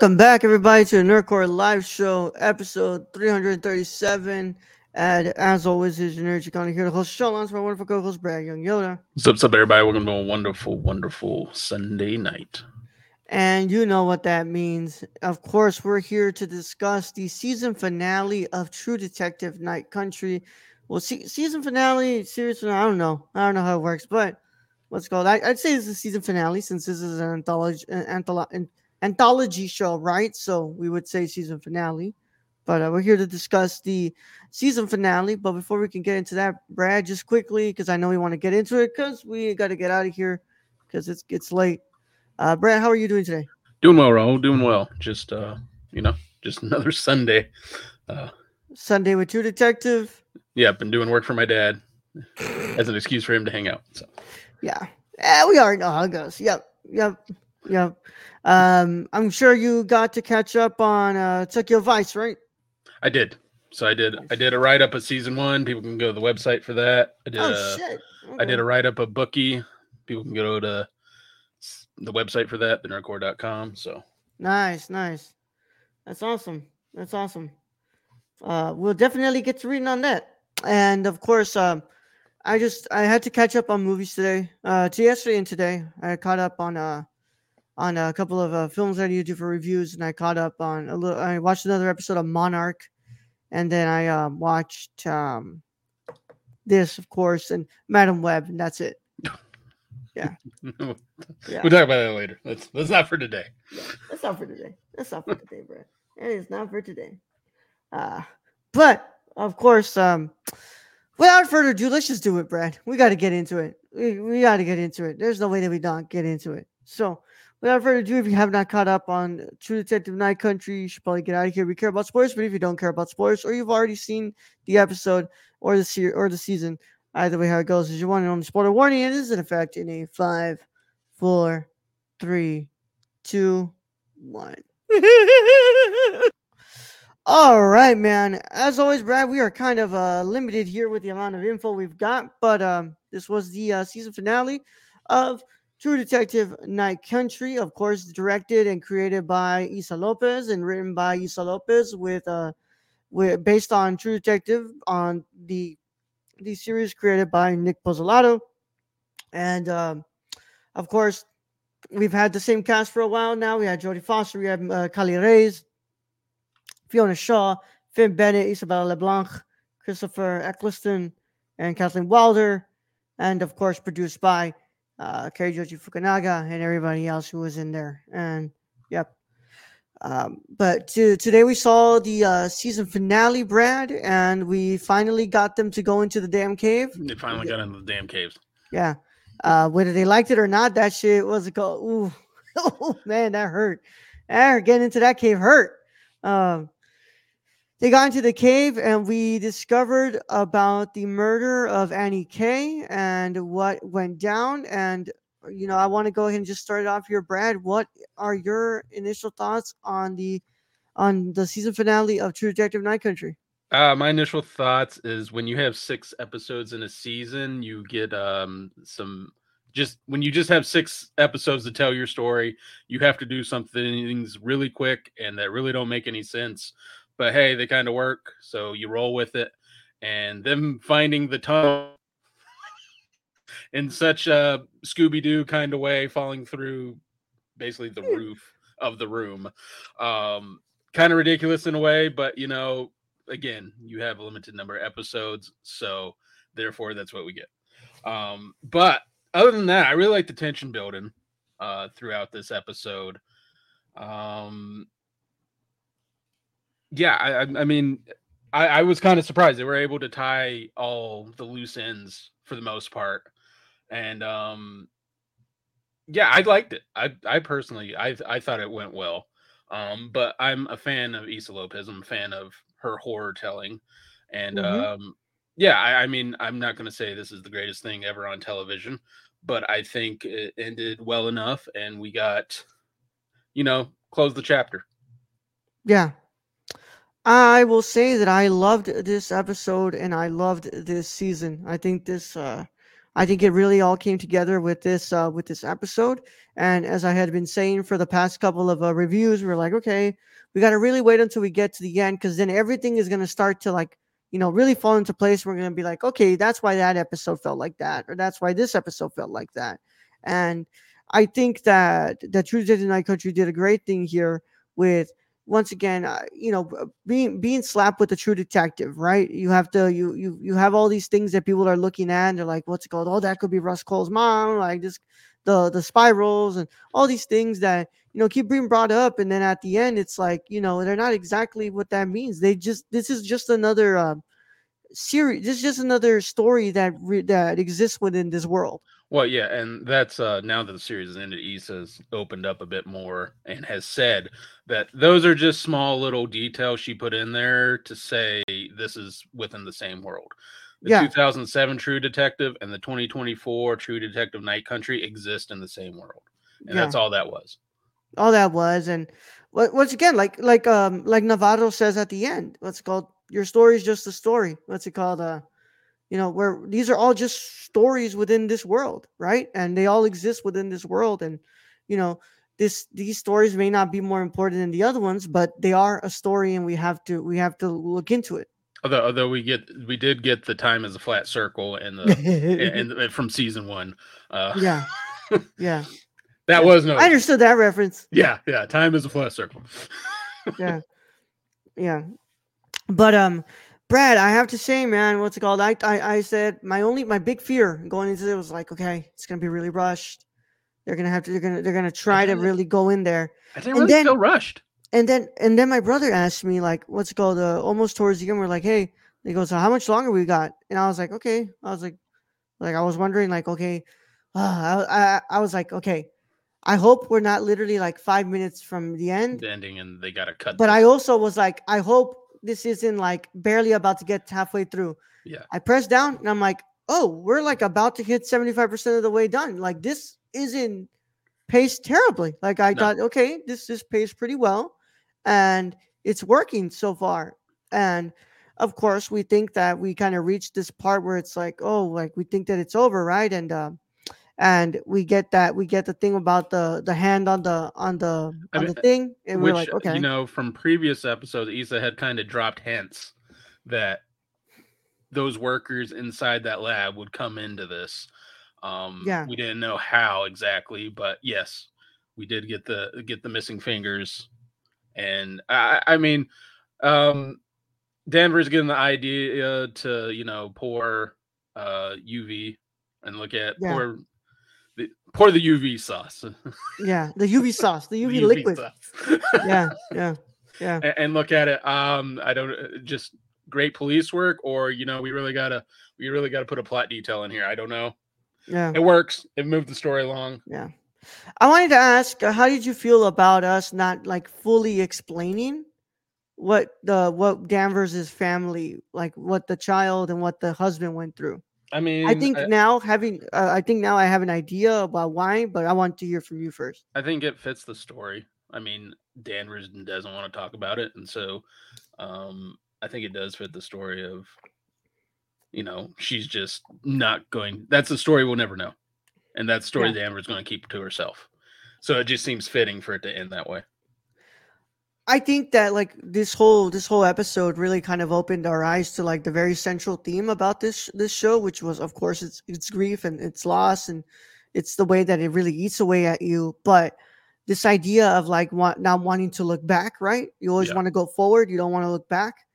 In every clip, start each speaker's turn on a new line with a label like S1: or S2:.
S1: Welcome back, everybody, to the Nerd Corps Live Show, episode 337. And as always, is your nerd Chicano here to host the show, with my wonderful co-host Brad Young Yoda.
S2: What's up, what's up, everybody? Welcome to a wonderful, wonderful Sunday night.
S1: And you know what that means. Of course, we're here to discuss the season finale of True Detective Night Country. Well, se- season finale, series I don't know. I don't know how it works, but what's called? I, would say it's the season finale since this is an anthology, an antholo- anthology show, right? So we would say season finale. But uh, we're here to discuss the season finale. But before we can get into that, Brad, just quickly, because I know we want to get into it, because we got to get out of here because it's it's late. Uh, Brad, how are you doing today?
S2: Doing well, Raul. Doing well. Just uh, you know, just another Sunday. Uh,
S1: Sunday with True Detective.
S2: Yeah, been doing work for my dad as an excuse for him to hang out. So
S1: yeah, yeah, we already know how it goes. Yep, yep, yep. Um, I'm sure you got to catch up on uh, Tokyo Vice, right?
S2: I did. So I did. I did a write up of season one. People can go to the website for that. I did.
S1: Oh
S2: a,
S1: shit!
S2: I did a write up of Bookie. People can go to the website for that, thenerdcorps.com. So
S1: nice, nice. That's awesome. That's awesome. Uh, we'll definitely get to reading on that. And of course, um, I just I had to catch up on movies today. Uh, to yesterday and today, I caught up on uh on a couple of uh, films that I do for reviews, and I caught up on a little. I watched another episode of Monarch, and then I uh, watched um this, of course, and Madame Web, and that's it. Yeah.
S2: yeah. We'll talk about that later. That's that's not for today.
S1: Yeah, that's not for today. That's not for today, bro. It is not for today. Uh but of course, um without further ado, let's just do it, Brad. We got to get into it. We, we got to get into it. There's no way that we don't get into it. So, without further ado, if you have not caught up on True Detective Night Country, you should probably get out of here. We care about spoilers, but if you don't care about spoilers, or you've already seen the episode or the series or the season, either way, how it goes is your one and only spoiler warning. It is in effect in a five, four, three, two, one. All right, man. As always, Brad, we are kind of uh, limited here with the amount of info we've got, but um, this was the uh, season finale of True Detective Night Country. Of course, directed and created by Issa Lopez and written by Issa Lopez, with uh, with based on True Detective on the the series created by Nic Pizzolatto, and um, of course, we've had the same cast for a while now. We had Jodie Foster, we had uh, Kali Reis. Fiona Shaw, Finn Bennett, Isabella LaBlanc, Christopher Eccleston, and Kathleen Wilder, and of course produced by uh, Cary Joji Fukunaga and everybody else who was in there. And yep. Um, but to, today we saw the uh, season finale, Brad, and we finally got them to go into the damn cave.
S2: They finally got into the damn caves.
S1: Yeah. Uh, whether they liked it or not, that shit was a go. Ooh, oh man, that hurt. Getting into that cave hurt. Um, they got into the cave and we discovered about the murder of Annie K and what went down. And, you know, I want to go ahead and just start it off here. Brad, what are your initial thoughts on the on the season finale of True Detective Night Country?
S2: Uh, my initial thoughts is when you have six episodes in a season, you get um some just when you just have six episodes to tell your story, you have to do some things really quick and that really don't make any sense but hey, they kind of work, so you roll with it. And them finding the tunnel in such a Scooby Doo kind of way, falling through basically the roof of the room, um, kind of ridiculous in a way, but you know, again, you have a limited number of episodes, so therefore that's what we get. Um, but other than that, I really like the tension building uh, throughout this episode. Um, yeah, I, I mean, I, I was kind of surprised they were able to tie all the loose ends for the most part, and um, yeah, I liked it. I I personally I I thought it went well. Um, but I'm a fan of Issa Lopez. I'm a fan of her horror telling, and mm-hmm. um, yeah, I, I mean, I'm not going to say this is the greatest thing ever on television, but I think it ended well enough, and we got, you know, close the chapter.
S1: Yeah, I will say that I loved this episode and I loved this season. I think this uh I think it really all came together with this uh, with this episode. And as I had been saying for the past couple of uh, reviews, we are like, okay, we got to really wait until we get to the end because then everything is going to start to like you know really fall into place. We're going to be like, okay, that's why that episode felt like that, or that's why this episode felt like that. And I think that that Detective Night Country did a great thing here with once again, uh, you know, being being slapped with a true detective, right? You have to you you you have all these things that people are looking at, and they're like, "What's it called? Oh, that could be Rust Cohle's mom." Like this, the the spirals and all these things that you know keep being brought up, and then at the end, it's like you know they're not exactly what that means. They just this is just another uh, series. This is just another story that re- that exists within this world.
S2: Well, yeah, and that's uh now that the series is ended, Issa's opened up a bit more and has said that those are just small little details she put in there to say this is within the same world. The yeah. 2007 True Detective and the 2024 True Detective Night Country exist in the same world, and yeah. that's all that was.
S1: All that was, and once again, like like um like Navarro says at the end, what's called your story is just a story. What's it called? Uh, you know where these are all just stories within this world right? And they all exist within this world and you know this these stories may not be more important than the other ones but they are a story and we have to we have to look into it.
S2: Although although we get we did get the time as a flat circle and the and, and, from season one uh
S1: yeah. Yeah.
S2: that yeah. was no
S1: i understood that reference.
S2: Yeah yeah time is a flat circle.
S1: Yeah. Yeah. But um Brad, I have to say, man, what's it called? I, I, I said my only my big fear going into it was like, okay, it's gonna be really rushed. They're gonna have to. They're gonna. They're gonna try to really go in there.
S2: I didn't and really then, feel rushed.
S1: And then, and then my brother asked me, like, what's it called? Uh, almost towards the end, we're like, hey, he goes, so how much longer we got? And I was like, okay. I was like, like I was wondering, like, okay. Uh, I, I, I was like, okay. I hope we're not literally like five minutes from the end.
S2: The ending, and they got to cut.
S1: But I also was like, I hope this isn't like barely about to get halfway through.
S2: Yeah.
S1: I press down and I'm like, oh, we're like about to hit 75% of the way done. Like this isn't paced terribly. Like I no. thought, okay, this is paced pretty well and it's working so far. And of course, we think that we kind of reached this part where it's like, oh, like we think that it's over, right? And uh, and we get that we get the thing about the the hand on the on the on I mean, the thing and which, we're like okay.
S2: you know from previous episodes Issa had kind of dropped hints that those workers inside that lab would come into this. Um yeah. we didn't know how exactly but yes we did get the get the missing fingers. And i i mean um danvers getting the idea to you know pour uh uv and look at yeah. pour pour the UV sauce.
S1: yeah, the UV sauce, the UV, the UV liquid. yeah, yeah, yeah.
S2: And, and, look at it. Um, I don't uh, just great police work, or you know, we really gotta we really gotta put a plot detail in here. I don't know.
S1: Yeah,
S2: it works. It moved the story along.
S1: Yeah. I wanted to ask, uh, how did you feel about us not like fully explaining what the what Danvers's family, like what the child and what the husband went through?
S2: I mean,
S1: I think I, now having, uh, I think now I have an idea about why, but I want to hear from you first.
S2: I think it fits the story. I mean, Danvers doesn't want to talk about it, and so um, I think it does fit the story of, you know, she's just not going. That's the story we'll never know, and that story yeah. Danvers going to keep to herself. So it just seems fitting for it to end that way.
S1: I think that like this whole this whole episode really kind of opened our eyes to like the very central theme about this this show, which was of course it's it's grief and it's loss and it's the way that it really eats away at you. But this idea of like want, not wanting to look back, right? You always yeah. want to go forward. You don't want to look back.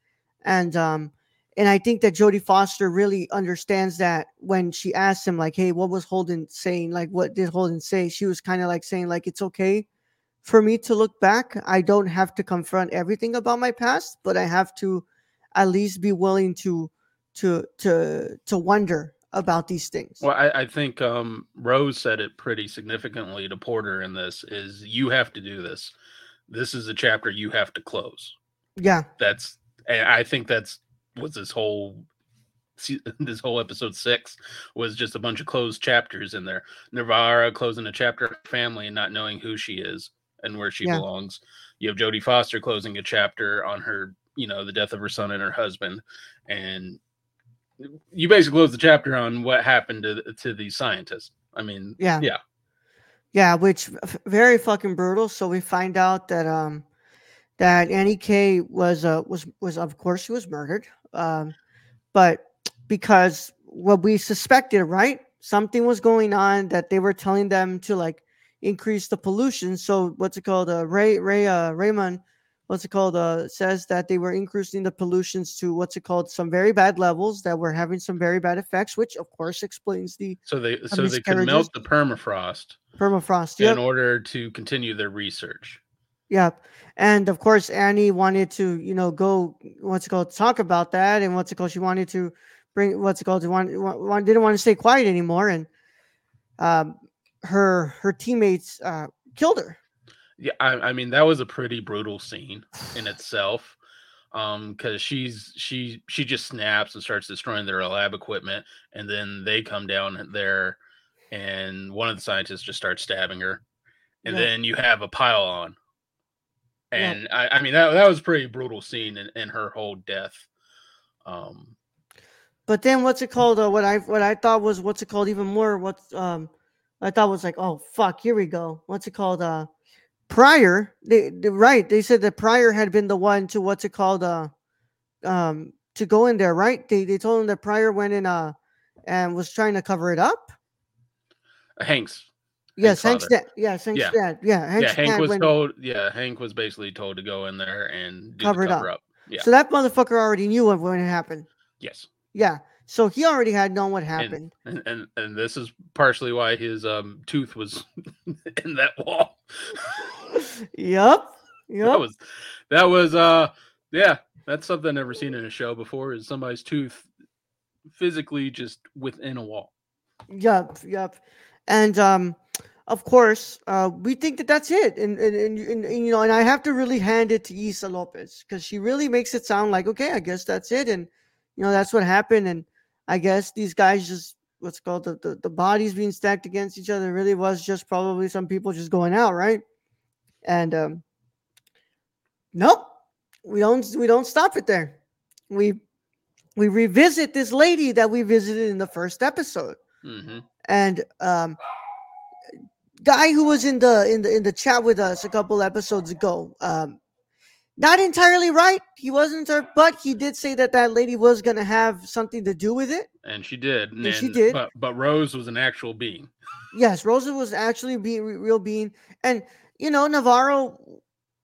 S1: And um and I think that Jodie Foster really understands that when she asked him like, "Hey, what was Holden saying? Like, what did Holden say?" She was kind of like saying like, "It's okay." For me to look back. I don't have to confront everything about my past, but I have to at least be willing to to to to wonder about these things.
S2: Well, I, I think um, Rose said it pretty significantly to Porter in this is you have to do this. This is a chapter you have to close.
S1: Yeah.
S2: That's I think that's was this whole this whole episode six was just a bunch of closed chapters in there. Navarro closing a chapter family and not knowing who she is and where she yeah. belongs. You have Jodie Foster closing a chapter on her, you know, the death of her son and her husband, and you basically close the chapter on what happened to to these scientists. I mean,
S1: Yeah.
S2: yeah,
S1: Yeah, which very fucking brutal. So we find out that um that Annie K was uh was was of course she was murdered. Um but because what we suspected, right? Something was going on that they were telling them to like increase the pollution. So what's it called? Uh Ray Ray uh Raymond what's it called uh says that they were increasing the pollutions to what's it called some very bad levels that were having some very bad effects which of course explains the
S2: so they so they
S1: miscarriages.
S2: melt the permafrost
S1: permafrost
S2: in order to continue their research.
S1: Yep. And of course, Annie wanted to, you know, go what's it called, talk about that, and what's it called, she wanted to bring what's it called, want, want, want- didn't want to stay quiet anymore, and um, her her teammates uh, killed her.
S2: Yeah, I, I mean that was a pretty brutal scene in itself. Um, because she's she she just snaps and starts destroying their lab equipment, and then they come down there, and one of the scientists just starts stabbing her, and
S1: Yeah.
S2: then you have a pile on.
S1: Yeah.
S2: And I, I mean that that was a pretty brutal scene in, in her whole death. Um,
S1: But then what's it called? Uh, what I what I thought was what's it called? Even more what's um I thought was like, oh fuck, here we go. What's it called? Uh, Prior. They, they right. They said that Prior had been the one to what's it called? Uh, um, to go in there, right? They they told him that Prior went in uh and was trying to cover it up.
S2: Hanks.
S1: Yes,
S2: Hank's
S1: Hank's dad. Yes, Hank's
S2: Yeah.
S1: dad. Yeah, Hank's
S2: yeah, Hank
S1: dad
S2: was told. Yeah, Hank was basically told to go in there and do
S1: Cover it
S2: cover
S1: up.
S2: up. Yeah.
S1: So that motherfucker already knew when it happened.
S2: Yes.
S1: Yeah. So he already had known what happened.
S2: and and, and this is partially why his um tooth was in that wall.
S1: yep. Yep.
S2: That was that was uh yeah, that's something I've never seen in a show before is somebody's tooth physically just within a wall.
S1: Yep, yep. And um of course, uh we think that that's it. And and, and, and, and, you know, and I have to really hand it to Issa Lopez cuz she really makes it sound like okay, I guess that's it and you know, that's what happened and I guess these guys just what's called the, the the bodies being stacked against each other really was just probably some people just going out, right? And um nope. We don't we don't stop it there. We we revisit this lady that we visited in the first episode
S2: hmm
S1: and um guy who was in the in the in the chat with us a couple episodes ago um not entirely right he wasn't there but he did say that that lady was gonna have something to do with it
S2: And she did. And,
S1: And she did.
S2: But but Rose was an actual being.
S1: yes Rose was actually being real being and you know navarro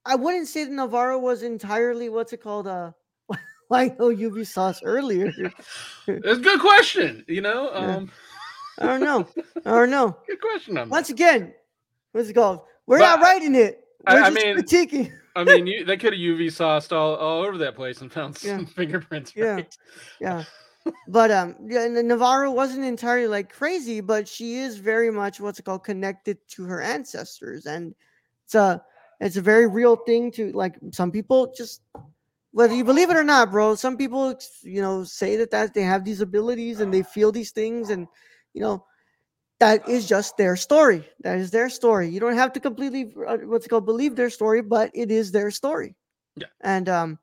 S1: i wouldn't say that navarro was entirely what's it called uh I you saw us earlier.
S2: It's a good question, you know. Um
S1: I don't know. I don't know.
S2: good question on that.
S1: Once again, what's it called? We're
S2: But
S1: not writing it.
S2: I-
S1: We're
S2: I
S1: just
S2: mean-
S1: critiquing.
S2: I mean, you, they could have UV sauced all, all over that place and found
S1: Yeah.
S2: some fingerprints.
S1: Yeah.
S2: Right?
S1: yeah but um yeah navarro wasn't entirely like crazy but she is very much what's it called connected to her ancestors and it's a it's a very real thing to like some people just whether you believe it or not bro some people you know say that that they have these abilities and they feel these things and you know that is just their story that is their story you don't have to completely uh, what's it called believe their story but it is their story
S2: Yeah.
S1: and um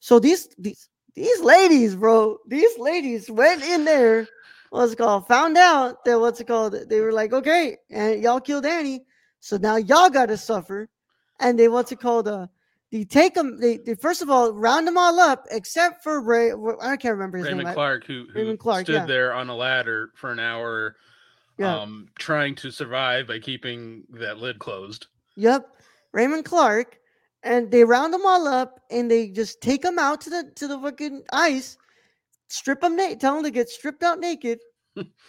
S1: so these these these ladies, bro, these ladies went in there. What's it called? Found out that what's it called? They were like, okay, and y'all killed Annie, so now y'all got to suffer. And they what's it called? Uh, they take them. They, they first of all round them all up, except for Ray. I can't remember his
S2: Raymond
S1: name.
S2: Clark, who, who
S1: Raymond Clark,
S2: stood
S1: yeah.
S2: there on a ladder for an hour,
S1: Yeah.
S2: um, trying to survive by keeping that lid closed.
S1: Yep, Raymond Clark, and they round them all up, and they just take them out to the to the fucking ice, strip them naked, tell them to get stripped out naked,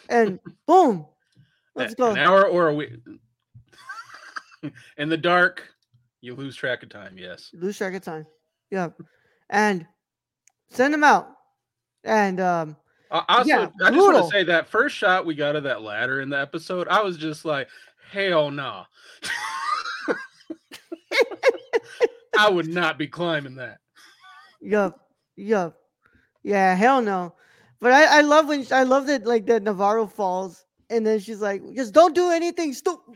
S1: and boom, let's go.
S2: An hour or a week. In the dark, you lose track of time. Yes.
S1: lose track of time. Yep, and send them out, and um,
S2: Uh, also,
S1: Yeah,
S2: I just want to say that first shot we got of that ladder in the episode, I was just like, hell no. I would not be climbing that.
S1: yup, yup, yeah, hell no. But I, I love when I love that like that Navarro falls, and then she's like, just don't do anything stupid.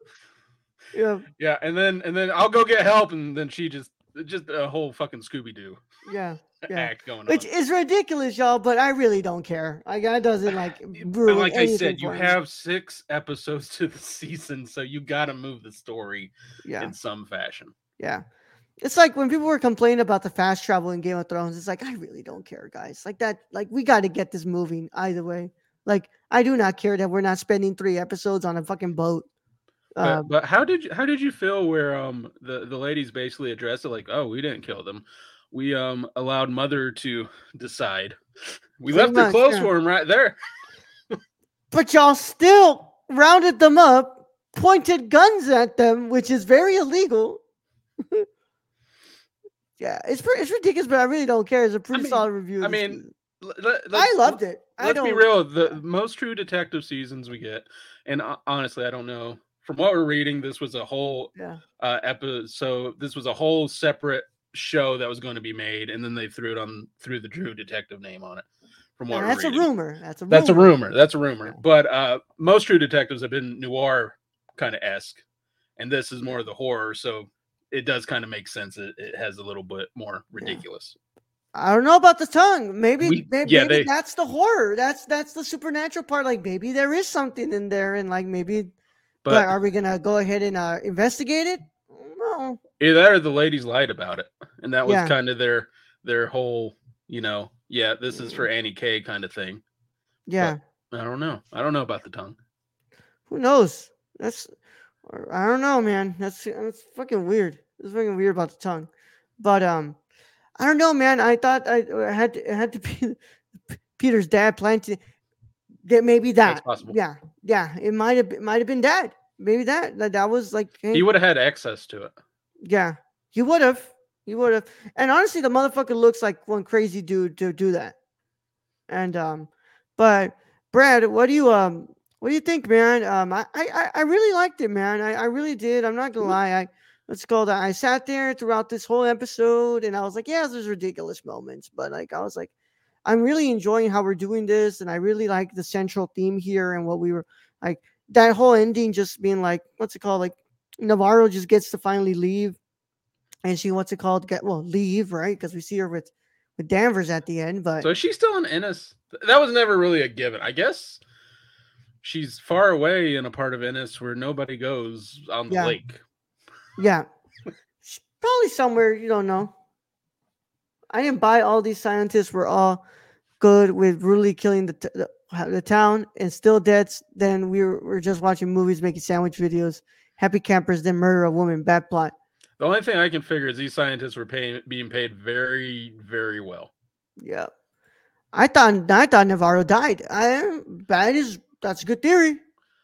S1: yeah,
S2: Yeah, and then and then I'll go get help, and then she just just a whole fucking Scooby Doo.
S1: yeah, Yeah.
S2: act going
S1: which
S2: on.
S1: is ridiculous, y'all. But I really don't care. Like that doesn't like ruin
S2: like I said, you
S1: me.
S2: have six episodes to the season, so you got to move the story
S1: yeah.
S2: in some fashion.
S1: Yeah. It's like when people were complaining about the fast travel in Game of Thrones, it's like I really don't care, guys. Like that, like we got to get this moving either way. Like I do not care that we're not spending three episodes on a fucking boat.
S2: But,
S1: Uh,
S2: but how did you how did you feel where um the the ladies basically addressed it like oh we didn't kill them we um allowed mother to decide we
S1: Pretty
S2: left
S1: much,
S2: clothes
S1: yeah.
S2: for him right there
S1: but y'all still rounded them up, pointed guns at them, which is very illegal. yeah, it's it's ridiculous, but I really don't care. It's a pretty
S2: mean-
S1: solid review.
S2: I mean.
S1: I loved it. I
S2: let's
S1: don't
S2: be real the most true detective seasons we get and uh, honestly i don't know from what we're reading this was a whole
S1: Yeah,
S2: uh episode this was a whole separate show that was going to be made and then they threw it on threw the true detective name on it from what
S1: that's a rumor. That's a
S2: That's a
S1: rumor.
S2: rumor. That's a rumor. But uh most true detectives have been noir kind of esque, and this is more of the horror, so it does kind of make sense. It, it has a little bit more ridiculous.
S1: I don't know about the tongue. Maybe,
S2: We-
S1: maybe,
S2: yeah,
S1: maybe
S2: they-
S1: that's the horror. That's that's the supernatural part. Like maybe there is something in there, and like maybe. But,
S2: But
S1: are we gonna go ahead and uh, investigate it? No.
S2: Either that or the ladies lied about it, and that was
S1: Yeah.
S2: kind of their their whole, you know, yeah, this is for Annie K kind of thing.
S1: Yeah.
S2: I don't know. I don't know about the tongue.
S1: Who knows? That's. I don't know, man. That's that's fucking weird. It's fucking weird about the tongue. But um, I don't know, man. I thought I, I had to, it had to be Peter's dad planted. That maybe
S2: That's
S1: that.
S2: possible.
S1: Yeah, yeah. It might have might have been dad. Maybe that that, that was like hey,
S2: He would have had access to it.
S1: Yeah, he would have. He would have. And honestly, the motherfucker looks like one crazy dude to do that. And um, but Brad, what do you um, what do you think, man? Um, I I I really liked it, man. I I really did. I'm not gonna lie. I what's it called? I sat there throughout this whole episode, and I was like, yeah, there's ridiculous moments, but like I was like, I'm really enjoying how we're doing this, and I really like the central theme here and what we were like. That whole ending just being like, what's it called? Like Navarro just gets to finally leave, and she what's it called? Get well, leave right because we see her with with Danvers at the end. But
S2: So is she still in Ennis? That was never really a given. I guess she's far away in a part of Ennis where nobody goes on the
S1: Yeah.
S2: lake.
S1: yeah, probably somewhere you don't know. I didn't buy all these scientists were all good with really killing the t- the, the town and still dead. Then we were, we're just watching movies, making sandwich videos. Happy campers, then murder a woman. Bad plot.
S2: The only thing I can figure is these scientists were paying being paid very, very well.
S1: Yeah. I thought I thought Navarro died. I that is that's a good theory.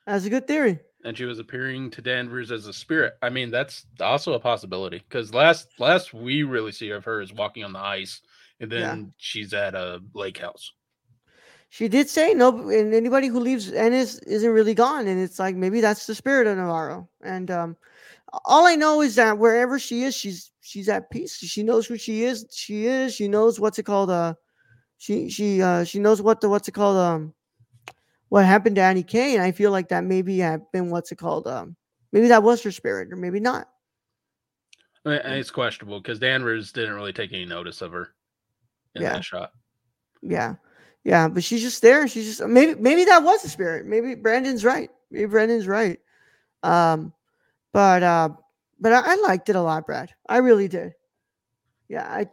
S1: That's a good theory.
S2: And she was appearing to Danvers as a spirit. I mean, that's also a possibility. Because last last we really see of her is walking on the ice, and
S1: Yeah.
S2: then she's at a lake house.
S1: She did say no, and anybody who leaves Ennis isn't really gone, and it's like maybe that's the spirit of Navarro. And um, all I know is that wherever she is, she's she's at peace. She knows who she is. She is. She knows what's it called. Uh, she she uh she knows what the what's it called. Um, what happened to Annie K, and I feel like that maybe had been what's it called. Um, maybe that was her spirit, or maybe not.
S2: And it's questionable because Danvers didn't really take any notice of her in
S1: Yeah.
S2: that shot.
S1: Yeah. Yeah, but she's just there she's just maybe maybe that was the spirit. Maybe Brandon's right. Maybe Brandon's right. Um but uh but I, I liked it a lot, Brad. I really did. Yeah, I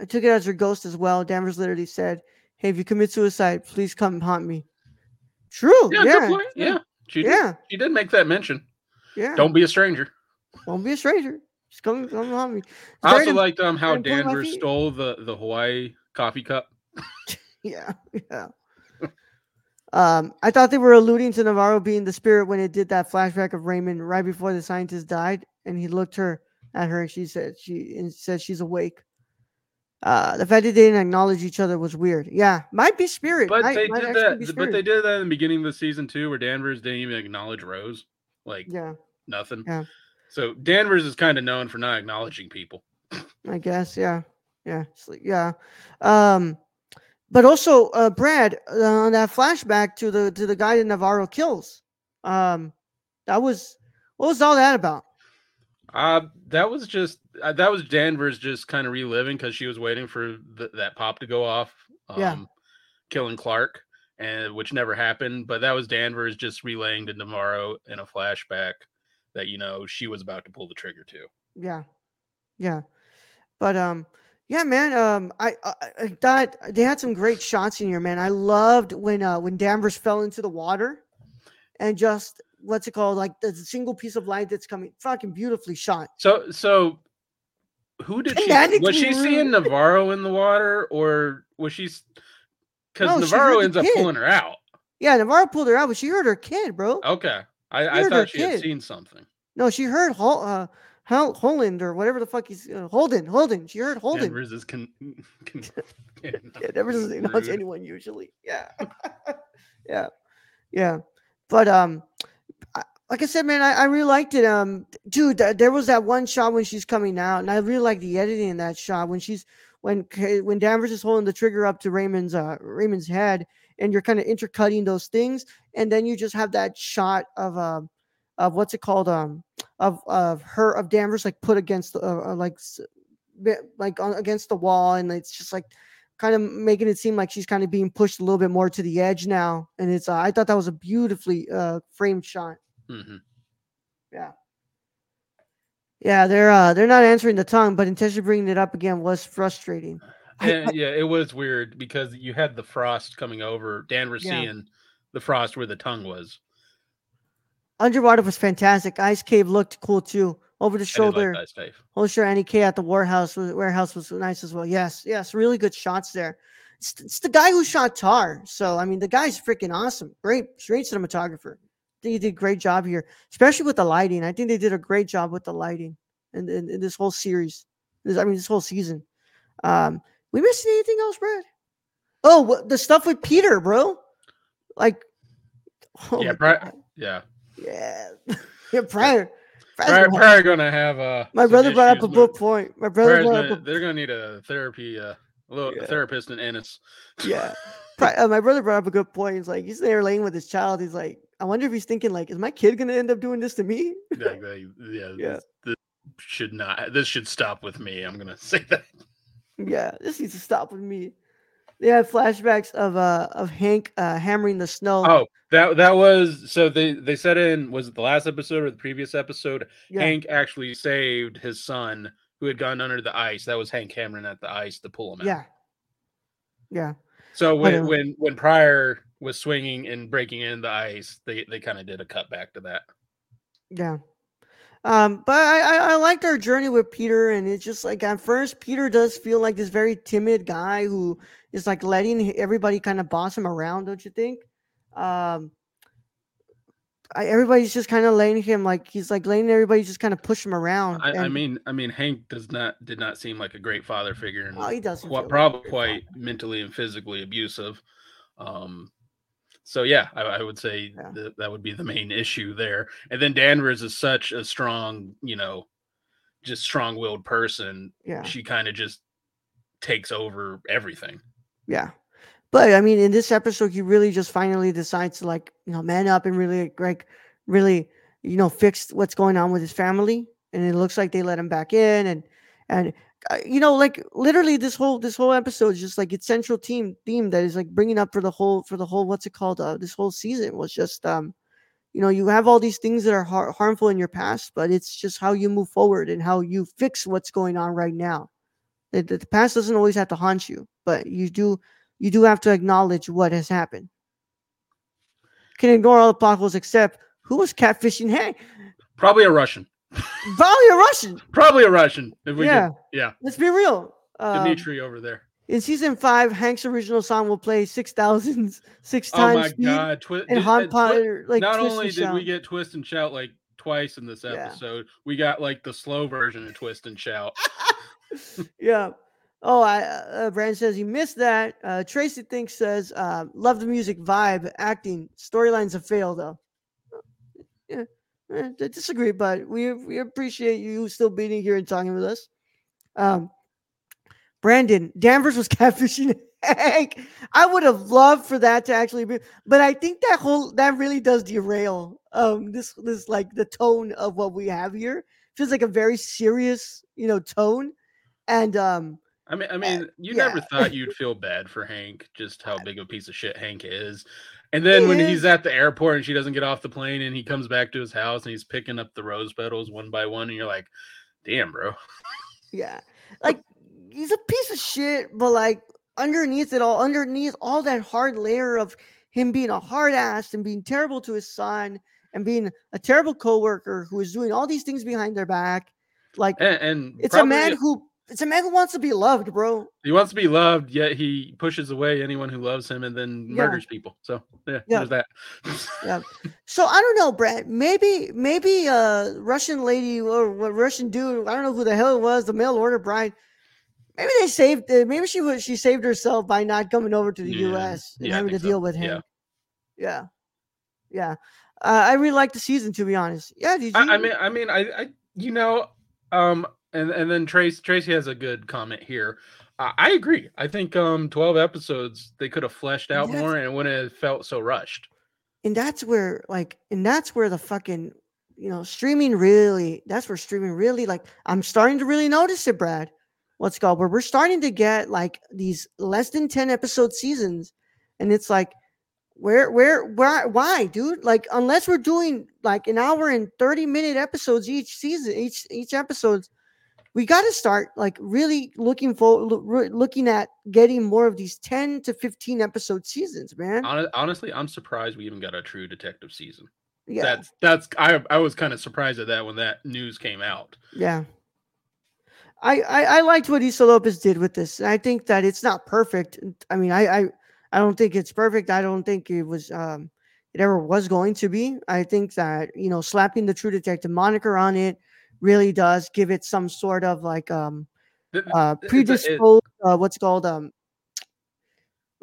S1: I took it as her ghost as well. Danvers literally said, Hey, if you commit suicide, please come haunt me. True.
S2: Yeah,
S1: Yeah.
S2: good point. Yeah, she did,
S1: Yeah.
S2: she did make that mention.
S1: Yeah.
S2: Don't be a stranger.
S1: Don't be a stranger. Just come come haunt me. It's
S2: I also liked um how
S1: very important, my
S2: Danvers stole the the Hawaii coffee cup.
S1: Yeah, yeah. um, I thought they were alluding to Navarro being the spirit when it did that flashback of Raymond right before the scientist died, and he looked her at her and she said she and said she's awake. Uh, the fact that they didn't acknowledge each other was weird. Yeah, might be spirit.
S2: But
S1: might-
S2: they
S1: might
S2: did that. But they did that in the beginning of the season too, where Danvers didn't even acknowledge Rose. Like
S1: Yeah,
S2: nothing.
S1: Yeah.
S2: So Danvers is kind of known for not acknowledging people.
S1: I guess. Yeah, yeah, like- yeah. Um, but also, uh, Brad, uh, on that flashback to the to the guy that Navarro kills. Um, that was what was all that about?
S2: Uh, that was just uh, that was Danvers just kind of reliving because she was waiting for th- that pop to go off. Um,
S1: Yeah.
S2: killing Clark, and which never happened. But that was Danvers just relaying to Navarro in a flashback that you know she was about to pull the trigger too.
S1: Yeah, yeah, but um, yeah, man. Um, I, I I thought they had some great shots in here, man. I loved when uh when Danvers fell into the water, and just what's it called, like the single piece of light that's coming, fucking beautifully shot.
S2: So so. Who did she? Was she
S1: root.
S2: seeing Navarro in the water, or was she? Because
S1: No,
S2: Navarro ends up
S1: kid.
S2: pulling her out.
S1: Yeah, Navarro pulled her out, but she heard her kid, bro.
S2: Okay, I, I thought she had seen something.
S1: No, she heard uh, Hol- Holland or whatever the fuck he's uh, Holden. Holden. She heard Holden.
S2: Danvers is con- con-
S1: Yeah, never doesn't announce anyone usually. Yeah, yeah, yeah. But um, I, like I said, man, I, I really liked it. Um, dude, th- there was that one shot when she's coming out, and I really like the editing in that shot when she's when when Danvers is holding the trigger up to Raymond's uh Raymond's head, and you're kind of intercutting those things, and then you just have that shot of um of what's it called um of of her of Danvers like put against the uh, uh, like like on, against the wall, and it's just like kind of making it seem like she's kind of being pushed a little bit more to the edge now. And it's uh, I thought that was a beautifully uh framed shot.
S2: Mhm.
S1: Yeah, they're uh they're not answering the tongue, but intentionally bringing it up again was frustrating. I-
S2: Yeah, yeah, it was weird because you had the frost coming over. Danvers
S1: Yeah.
S2: seeing the frost where the tongue was.
S1: Underwater was fantastic. Ice Cave looked cool too. Over the shoulder.
S2: like.
S1: Oh, sure. Annie K at the warehouse was warehouse was nice as well. Yes, yes, really good shots there. It's, it's the guy who shot Tar. So I mean, the guy's freaking awesome. Great, great cinematographer. I think he did a great job here, especially with the lighting. I think they did a great job with the lighting in, in, in this whole series. This, I mean, this whole season. Um, we missing anything else, Brad? Oh, what, the stuff with Peter, bro. Like, oh
S2: yeah, pri-
S1: God.
S2: yeah.
S1: Yeah, yeah. Prior,
S2: probably gonna have uh.
S1: my brother brought up a book point. My brother brought
S2: gonna-
S1: up a
S2: they're gonna need a therapy, uh, a little
S1: Yeah.
S2: therapist in Ennis.
S1: yeah. Uh, my brother brought up a good point. He's like, he's there laying with his child. He's like, I wonder if he's thinking like, is my kid gonna end up doing this to me?
S2: Yeah,
S1: Yeah.
S2: This, this should not. This should stop with me. I'm gonna say that.
S1: yeah, this needs to stop with me. They have flashbacks of uh of Hank uh hammering the snow.
S2: Oh, that that was so they they said in was it the last episode or the previous episode?
S1: yeah,
S2: Hank actually saved his son who had gone under the ice. That was Hank Cameron at the ice to pull him out.
S1: yeah, yeah,
S2: So when
S1: uh,
S2: when when Prior was swinging and breaking in the ice, they they kind of did a cut back to that.
S1: yeah. Um, but I, I I liked our journey with Peter, and it's just like at first Peter does feel like this very timid guy who is like letting everybody kind of boss him around, don't you think? Um, I, everybody's just kind of letting him like he's like letting everybody just kind of push him around.
S2: I, I mean, I mean, Hank does not did not seem like a great father figure, and
S1: oh, he doesn't.
S2: quite, probably quite
S1: father.
S2: mentally and physically abusive. Um, so yeah, I, I would say
S1: Yeah.
S2: that that would be the main issue there. And then Danvers is such a strong, you know, just strong-willed person.
S1: Yeah,
S2: She kind of just takes over everything.
S1: yeah. But I mean, in this episode, he really just finally decides to like you know man up and really like really you know fix what's going on with his family, and it looks like they let him back in, and and you know like literally this whole this whole episode is just like its central team theme that is like bringing up for the whole for the whole what's it called uh, this whole season was just um you know you have all these things that are har- harmful in your past but it's just how you move forward and how you fix what's going on right now. The the past doesn't always have to haunt you but you do you do have to acknowledge what has happened. Can ignore all the potholes except who was catfishing? Hey!
S2: Probably a Russian.
S1: Probably a russian
S2: Probably a Russian. If we
S1: yeah
S2: could, yeah.
S1: let's be real um,
S2: Dimitri over there.
S1: in season five hank's original song will play six thousand six
S2: Oh
S1: times Oh my speed,
S2: God! Twi-
S1: and Han
S2: uh, Twi-
S1: Potter like
S2: not only did we get twist and shout like twice in this
S1: Yeah.
S2: episode, we got like the slow version of twist and shout.
S1: yeah. Oh, I uh, Brand says you missed that. Uh, Tracy thinks says uh, love the music, vibe, acting, storylines have failed though. Yeah, I disagree, but we we appreciate you still being here and talking with us. Um, Brandon Danvers was catfishing Hank. I would have loved for that to actually be, but I think that whole that really does derail um this this like the tone of what we have here feels like a very serious, you know, tone. And um,
S2: I mean, I mean, you
S1: yeah.
S2: never thought you'd feel bad for Hank, just how big of a piece of shit Hank is. And then
S1: He
S2: when
S1: is.
S2: he's at the airport and she doesn't get off the plane and he comes back to his house and he's picking up the rose petals one by one, and you're like, damn, bro.
S1: yeah, like he's a piece of shit, but like underneath it all, underneath all that hard layer of him being a hard ass and being terrible to his son and being a terrible coworker who is doing all these things behind their back, like
S2: And, and
S1: it's a man who it's a man who wants to be loved, bro.
S2: he wants to be loved, yet he pushes away anyone who loves him and then
S1: Yeah.
S2: murders people. So yeah,
S1: Yeah.
S2: there's that.
S1: Yeah. So I don't know, Brad. Maybe maybe uh Russian lady or what Russian dude, I don't know who the hell it was, the mail order bride. Maybe they saved uh, maybe she was she saved herself by not coming over to the
S2: Yeah.
S1: US and having to
S2: so.
S1: deal with
S2: Yeah.
S1: him. Yeah. Yeah. Uh, I really like the season to be honest. Yeah, did you
S2: I, I mean, I mean, I, I, you know, um, and and then Trace Tracy has a good comment here. Uh, I agree. I think um, twelve episodes they could have fleshed out more and it wouldn't have felt so rushed.
S1: and that's where like and that's where the fucking you know streaming really that's where streaming really like i'm starting to really notice it brad what's called where we're starting to get like these less than 10 episode seasons and it's like where where why why dude like unless we're doing like an hour and 30 minute episodes each season each each episodes we got to start like really looking for looking at getting more of these 10 to 15 episode seasons man
S2: Honestly, I'm surprised we even got a True Detective season.
S1: yeah
S2: That's that's I I was kind of surprised at that when that news came out.
S1: Yeah. I, I I liked what Issa Lopez did with this. I think that it's not perfect. I mean, I I, I don't think it's perfect. I don't think it was um it ever was going to be. I think that you know slapping the True Detective moniker on it really does give it some sort of like um uh
S2: it's a- it-
S1: predisposed uh, what's called um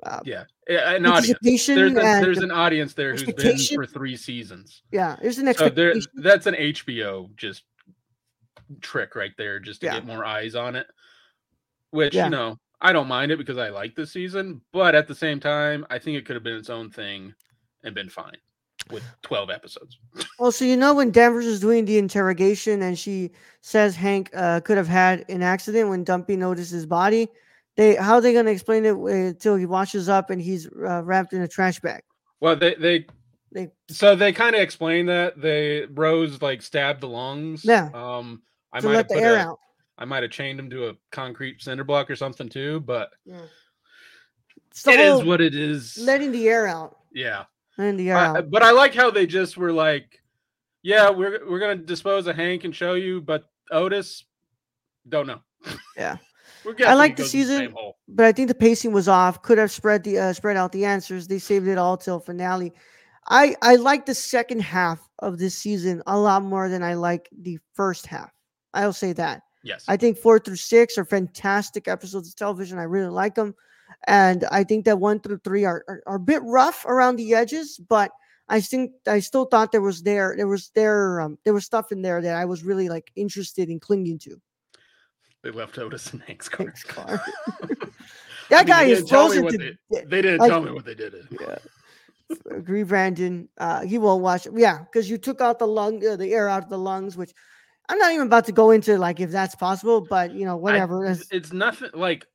S1: uh,
S2: yeah, an audience. There's, a, there's an audience there who's been for three seasons.
S1: yeah there's an
S2: So there,
S1: expectation
S2: that's an HBO just trick right there, just to
S1: Yeah.
S2: get more eyes on it. Which
S1: Yeah.
S2: you know, I don't mind it because I like this season, but at the same time, I think it could have been its own thing and been fine with twelve episodes.
S1: Well, so you know when Danvers is doing the interrogation and she says Hank uh, could have had an accident when Dumpy noticed his body. They how are they going to explain it until he washes up and he's uh, wrapped in a trash bag?
S2: Well, they they
S1: They
S2: so they kind of explain that they Rose like stabbed the lungs.
S1: Yeah.
S2: Um, I might
S1: let
S2: have
S1: the
S2: put
S1: air
S2: a-
S1: out.
S2: I might have chained him to a concrete cinder block or something too, but
S1: yeah.
S2: it is what it is.
S1: letting the air out.
S2: yeah.
S1: The air
S2: I- but I like how they just were like, "Yeah, we're we're gonna dispose of Hank and show you, but Otis, don't know."
S1: Yeah.
S2: we're
S1: I like the
S2: goes in same
S1: season. but I think the pacing was off. Could have spread the uh, spread out the answers. They saved it all till finale. I I like the second half of this season a lot more than I like the first half. I'll say that.
S2: Yes,
S1: I think four through six are fantastic episodes of television. I really like them, and I think that one through three are, are, are a bit rough around the edges. But I think I still thought there was there there was there um, there was stuff in there that I was really like interested in clinging to.
S2: they left Otis in Hank's car.
S1: Hank's car.
S2: I
S1: That
S2: mean,
S1: guy is
S2: didn't tell me
S1: frozen to.
S2: they, they didn't
S1: like-
S2: tell me what they did.
S1: Yeah. Agree, Brandon. Uh, he won't watch it. Yeah, because you took out the lung, uh, the air out of the lungs, which I'm not even about to go into, like if that's possible. But you know, whatever.
S2: I,
S1: it's
S2: nothing like.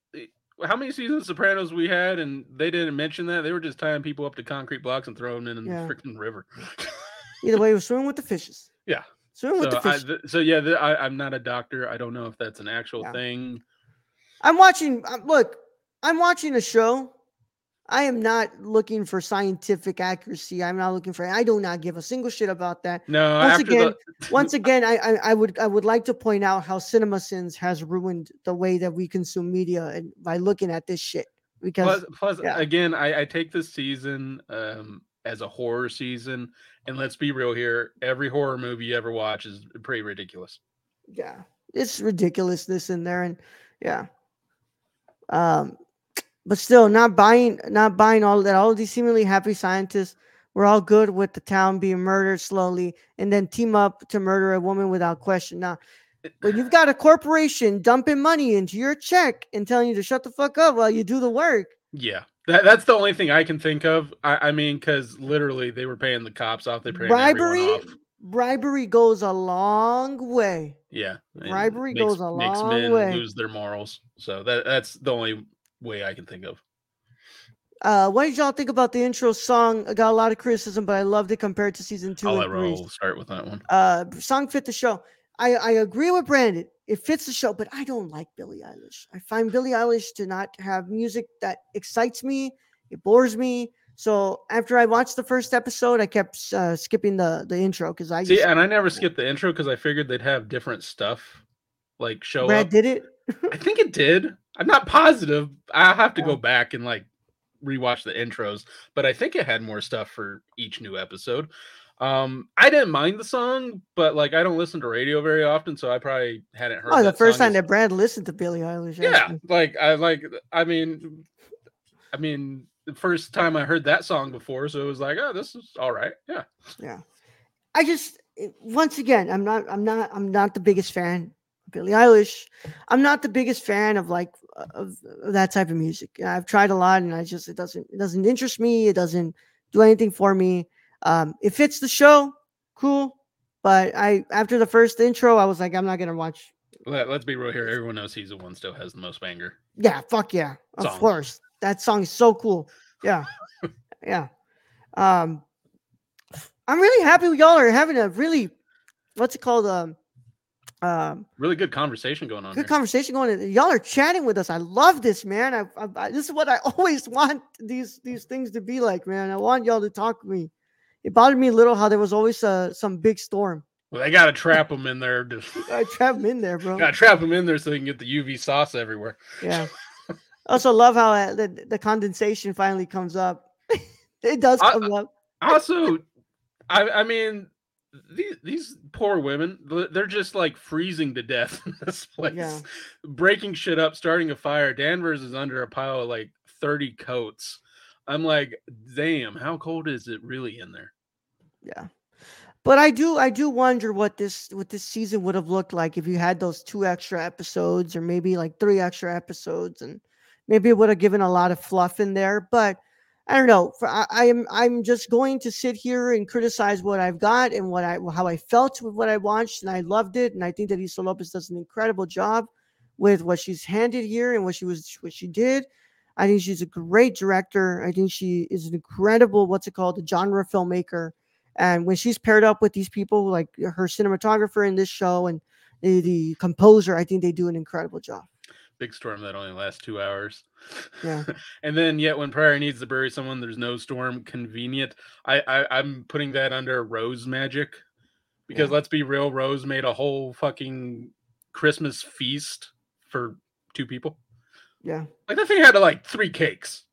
S2: How many seasons of Sopranos we had, and they didn't mention that they were just tying people up to concrete blocks and throwing them in
S1: Yeah.
S2: the freaking river.
S1: either way, we're swimming with the fishes.
S2: Yeah.
S1: Swimming with
S2: so,
S1: the
S2: I, th- so yeah, th- I, I'm not a doctor. I don't know if that's an actual
S1: Yeah.
S2: thing.
S1: I'm watching. Look, I'm watching a show. I am not looking for scientific accuracy. I'm not looking for. I do not give a single shit about that.
S2: No,
S1: Once again,
S2: the,
S1: Once again, I, I I would I would like to point out how CinemaSins has ruined the way that we consume media and by looking at this shit because
S2: plus, plus
S1: yeah.
S2: again, I, I take this season um, as a horror season, and let's be real here: every horror movie you ever watch is pretty ridiculous.
S1: yeah, it's ridiculousness in there and yeah. Um, but still, not buying not buying all that. All these seemingly happy scientists were all good with the town being murdered slowly, and then team up to murder a woman without question. Now, when you've got a corporation dumping money into your check and telling you to shut the fuck up while you do the work,
S2: Yeah, that, that's the only thing I can think of. I, I mean, because literally they were paying the cops off, they paying
S1: bribery
S2: off.
S1: bribery goes a long way.
S2: Yeah,
S1: Bribery
S2: makes,
S1: goes a long way.
S2: makes men
S1: way.
S2: lose their morals. So that that's the only way I can think of.
S1: Uh, what did y'all think about the intro song? I got a lot of criticism, but I loved it compared to season 2
S2: I'll let. Raul start with that one.
S1: Uh, song fit the show. I, I agree with Brandon. It fits the show, but I don't like Billie Eilish. I find Billie Eilish to not have music that excites me. It bores me. So after I watched the first episode, I kept uh, skipping the the intro because I
S2: See,
S1: just
S2: and I never skipped the intro because I figured they'd have different stuff like show
S1: Brad
S2: up.
S1: did it.
S2: I think it did. I'm not positive. I have to
S1: Yeah.
S2: go back and like rewatch the intros, but I think it had more stuff for each new episode. Um, I didn't mind the song, but like I don't listen to radio very often, so I probably hadn't heard.
S1: Oh, the first time
S2: as-
S1: that Brad listened to Billie Eilish.
S2: yeah,
S1: actually.
S2: like I like. I mean, I mean, the first time I heard that song before, so it was like, oh, this is all right. Yeah,
S1: Yeah. I just once again, I'm not I'm not I'm not the biggest fan Billie Eilish. I'm not the biggest fan of like of, that type of music. I've tried a lot and I just it doesn't it doesn't interest me. It doesn't do anything for me. Um it fits the show, cool. But I after the first intro, I was like, I'm not gonna watch.
S2: Let, let's be real here. Everyone knows he's the one still has the most banger.
S1: Yeah, fuck yeah. Of
S2: Song.
S1: course. That song is so cool. Yeah. yeah. Um I'm really happy y'all are having a really what's it called? Um um
S2: Really good conversation going on.
S1: good
S2: here.
S1: conversation going. On. Y'all are chatting with us. I love this, man. I, I, I this is what I always want these these things to be like, man. I want y'all to talk to me. It bothered me a little how there was always uh, some big storm.
S2: Well, they got to trap them in there. To,
S1: I trap them in there, bro.
S2: got to trap them in there so they can get the UV sauce everywhere.
S1: Yeah. Also love how uh, the, the condensation finally comes up. it does
S2: I-
S1: come up.
S2: Also, I I mean, these these poor women, they're just like freezing to death in this place,
S1: Yeah.
S2: breaking shit up, starting a fire. Danvers is under a pile of like thirty coats. I'm like, damn, how cold is it really in there?
S1: Yeah. But I do I do wonder what this what this season would have looked like if you had those two extra episodes or maybe like three extra episodes and maybe it would have given a lot of fluff in there. But I don't know. I, I am I'm just going to sit here and criticize what I've got and what I how I felt with what I watched and I loved it and I think that Issa Lopez does an incredible job with what she's handed here and what she was what she did. I think she's a great director. I think she is an incredible what's it called, a genre filmmaker. And when she's paired up with these people, like her cinematographer in this show and the, the composer, I think they do an incredible job.
S2: Big storm that only lasts two hours.
S1: Yeah.
S2: and then yet when Prior needs to bury someone, there's no storm. Convenient. I, I I'm putting that under Rose magic because
S1: Yeah.
S2: let's be real, Rose made a whole fucking Christmas feast for two people.
S1: Yeah.
S2: Like that thing had like three cakes.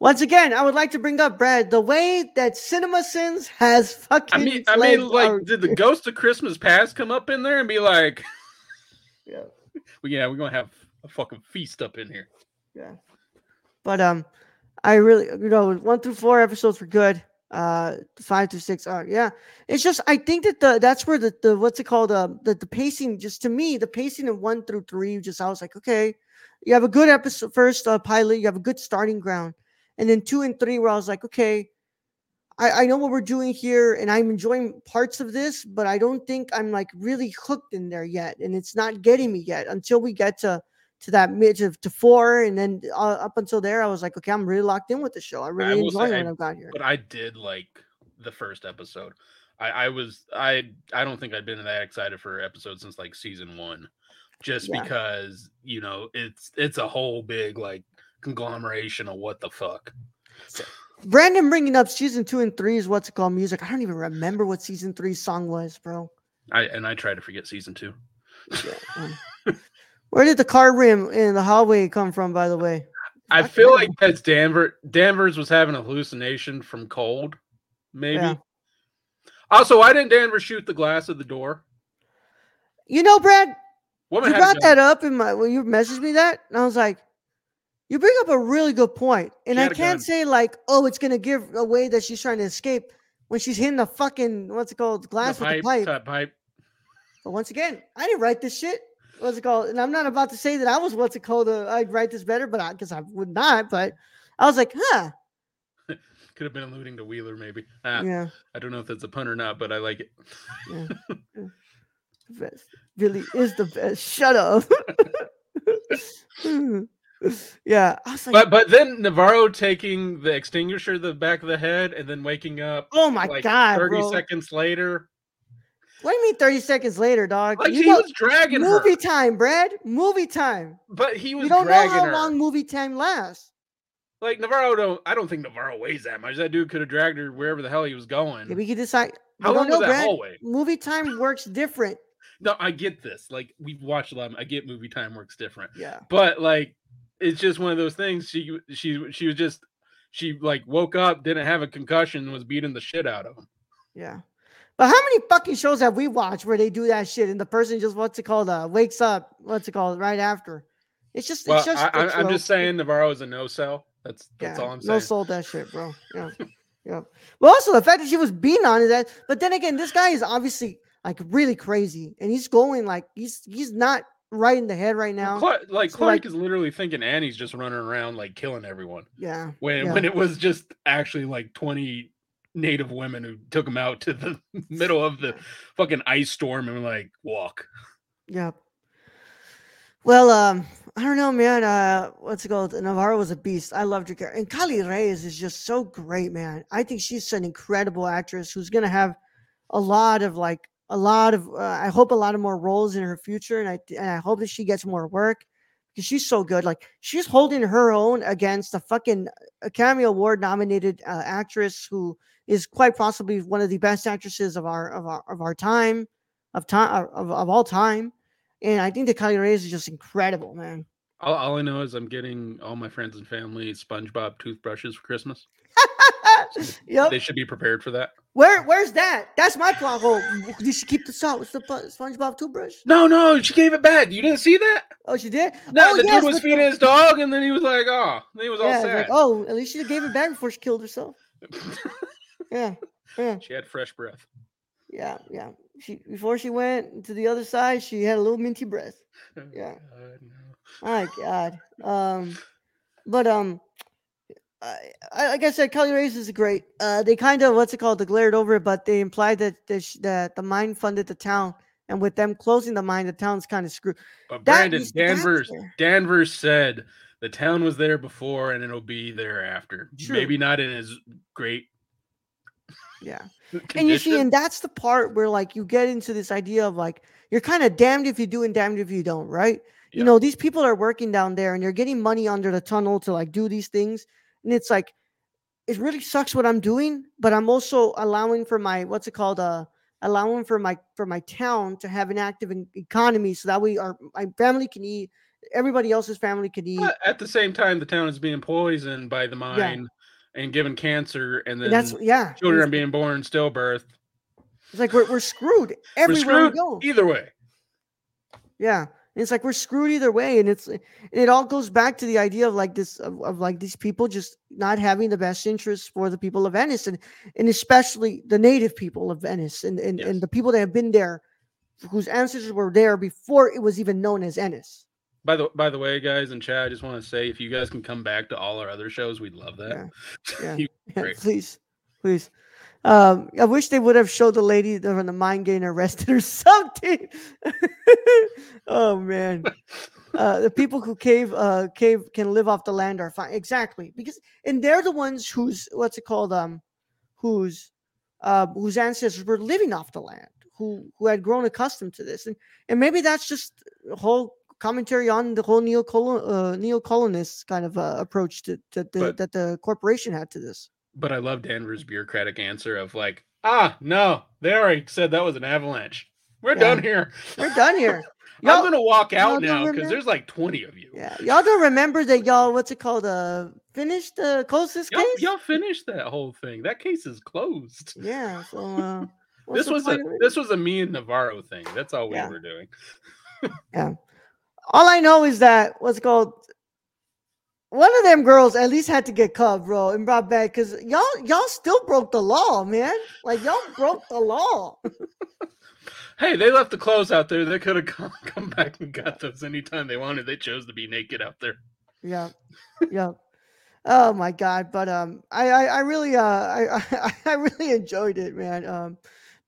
S1: Once again, I would like to bring up Brad the way that Cinema Sins has fucking.
S2: I mean, I mean, like,
S1: are-
S2: did the Ghost of Christmas Past come up in there and be like,
S1: Yeah.
S2: well, yeah, we're gonna have a fucking feast up in here.
S1: Yeah. But um, I really, you know, one through four episodes were good. Uh, five through six are yeah. It's just I think that the that's where the the what's it called uh, the the pacing just to me the pacing of one through three just I was like okay, you have a good episode first uh, pilot you have a good starting ground, and then two and three where I was like okay. I, I know what we're doing here and I'm enjoying parts of this, but I don't think I'm like really hooked in there yet. And it's not getting me yet until we get to to that mid to, to four, and then uh, up until there, I was like, okay, I'm really locked in with the show. I really
S2: will
S1: enjoy what I've got here.
S2: But I did like the first episode. I, I was I I don't think I'd been that excited for episode since like season one, just
S1: Yeah.
S2: because you know it's it's a whole big like conglomeration of what the fuck.
S1: Brandon bringing up season two and three is what's it called music. I don't even remember what season three song was, bro.
S2: I and I try to forget season two.
S1: Yeah, Where did the car rim in the hallway come from, by the way?
S2: I
S1: Fuck
S2: feel like that's Danvers. Danvers was having a hallucination from cold, maybe.
S1: Yeah.
S2: Also, why didn't Danvers shoot the glass of the door?
S1: You know, Brad,
S2: Woman
S1: you brought that up in my when you messaged me that, and I was like, you bring up a really good point. And I can't
S2: gun.
S1: say like, oh, it's gonna give away that she's trying to escape when she's hitting the fucking what's it called glass
S2: the
S1: with
S2: pipe,
S1: the pipe.
S2: pipe.
S1: But once again, I didn't write this shit. What's it called? And I'm not about to say that I was what's it called. Uh, I'd write this better, but I guess I would not. But I was like, huh.
S2: Could have been alluding to Wheeler, maybe. Ah,
S1: Yeah.
S2: I don't know if that's a pun or not, but I like it.
S1: Yeah. yeah. Best. Billy is the best. Shut up. yeah. I was like,
S2: But but then Navarro taking the extinguisher to the back of the head and then waking up
S1: oh my
S2: like
S1: god,
S2: 30
S1: bro.
S2: seconds later.
S1: What do you mean 30 seconds later, dog?
S2: Like
S1: You
S2: he
S1: know-
S2: was dragging
S1: movie
S2: her.
S1: time, Brad. Movie time.
S2: But he was
S1: You don't know how
S2: her.
S1: long movie time lasts.
S2: Like Navarro don't I don't think Navarro weighs that much. That dude could have dragged her wherever the hell he was going.
S1: Yeah, we can decide.
S2: How long was
S1: know,
S2: that
S1: Brad.
S2: hallway?
S1: Movie time works different.
S2: No, I get this. Like we've watched a lot. of- I get movie time works different.
S1: Yeah.
S2: but like it's just one of those things she she she was just she like woke up didn't have a concussion was beating the shit out of him
S1: Yeah. But how many fucking shows have we watched where they do that shit and the person just what's it called? Uh, wakes up. What's it called? Right after. It's just.
S2: well
S1: it's just.
S2: I,
S1: a
S2: I, i'm just saying navarro is a no sell that's that's all i'm saying.
S1: No sold that shit, bro. Yeah. yeah. Well, also the fact that she was beating on is that, but then again, this guy is obviously like really crazy, and he's going like he's he's not right in the head right now.
S2: Clark, like
S1: So,
S2: clark
S1: like-
S2: is literally thinking annie's just running around like killing everyone
S1: Yeah.
S2: when
S1: Yeah.
S2: when it was just actually like 20 native women who took him out to the middle of the fucking ice storm and like walk
S1: Yep. Well, um, I don't know, man. Uh, what's it called? Navarro was a beast. I loved her character, and Kali Reyes is just so great, man. I think she's an incredible actress who's gonna have a lot of like a lot of. Uh, I hope a lot of more roles in her future, and I and I hope that she gets more work because she's so good. Like she's holding her own against a fucking Academy Award nominated uh, actress who is quite possibly one of the best actresses of our of our of our time, of time of, of all time. And I think that Kali Reyes is just incredible, man.
S2: all, all i know is i'm getting all my friends and family spongebob toothbrushes for christmas
S1: yep.
S2: they should be prepared for that
S1: Where where's that? That's my plot hole. Did she keep the salt with the SpongeBob toothbrush?
S2: No, no, she gave it back. You didn't see that?
S1: Oh, she did.
S2: No,
S1: oh,
S2: the
S1: yes,
S2: dude was feeding
S1: the-
S2: his dog, and then he was like, "Oh," then he was all
S1: Yeah, it's
S2: sad.
S1: like, oh, at least she gave it back before she killed herself. Yeah, yeah,
S2: she had fresh breath.
S1: yeah, yeah. She before she went to the other side, she had a little minty breath. Yeah.
S2: God, no.
S1: My God. Um, but um, I, I, like I said, Kali Reyes is great. Uh, they kind of what's it called? They glared over it, but they implied that sh- that the mine funded the town, and with them closing the mine, the town's kind of screwed.
S2: But Brandon Danvers. Danvers said the town was there before, and it'll be there after.
S1: True.
S2: Maybe not in as great
S1: Yeah.
S2: condition.
S1: And you see, and that's the part where like you get into this idea of like you're kind of damned if you do and damned if you don't, right? You know, these people are working down there and they're getting money under the tunnel to like do these things. And it's like it really sucks what I'm doing, but I'm also allowing for my what's it called? Uh allowing for my for my town to have an active economy so that way our my family can eat, everybody else's family can eat.
S2: But at the same time, the town is being poisoned by the mine and given cancer, and then
S1: And that's yeah.
S2: children are being born stillbirth.
S1: it's like we're, we're screwed
S2: We're
S1: everywhere we
S2: screwed
S1: go.
S2: either way.
S1: Yeah. And it's like we're screwed either way. And it's it all goes back to the idea of like this of, of like these people just not having the best interests for the people of Ennis and and especially the native people of Ennis and and,
S2: Yes.
S1: and the people that have been there whose ancestors were there before it was even known as Ennis.
S2: By the by the way, guys and Chad, I just want to say if you guys can come back to all our other shows, we'd love that.
S1: Yeah.
S2: You-
S1: Yeah, please. Please. Um, I wish they would have showed the lady when the mine getting arrested or something. oh man. Uh, the people who cave uh cave can live off the land are fine. Exactly. Because and they're the ones whose what's it called? Um whose uh whose ancestors were living off the land, who who had grown accustomed to this. And and maybe that's just a whole commentary on the whole neo uh, neo-colonist kind of uh, approach to, to the,
S2: But-
S1: that the corporation had to this.
S2: But I love Danvers' bureaucratic answer of like, ah, no, they already said that was an avalanche. We're
S1: Yeah.
S2: done here.
S1: We're done here.
S2: I'm
S1: Y'all-
S2: gonna walk out now because there's like 20 of you.
S1: Yeah, y'all don't remember that y'all what's it called? Uh, finished the closest
S2: Y'all,
S1: case.
S2: y'all finished that whole thing. That case is closed.
S1: Yeah. So uh,
S2: This was a
S1: point of it?
S2: this was a me and Navarro thing. That's all we
S1: Yeah.
S2: were doing. Yeah.
S1: All I know is that what's it called. One of them girls at least had to get cut, bro, and brought back because y'all y'all still broke the law, man. Like y'all broke the law.
S2: Hey, they left the clothes out there. They could have come, come back and got those anytime they wanted. They chose to be naked out there.
S1: Yeah, yeah. Oh my god! But um, I I, I really uh I, I I really enjoyed it, man. Um,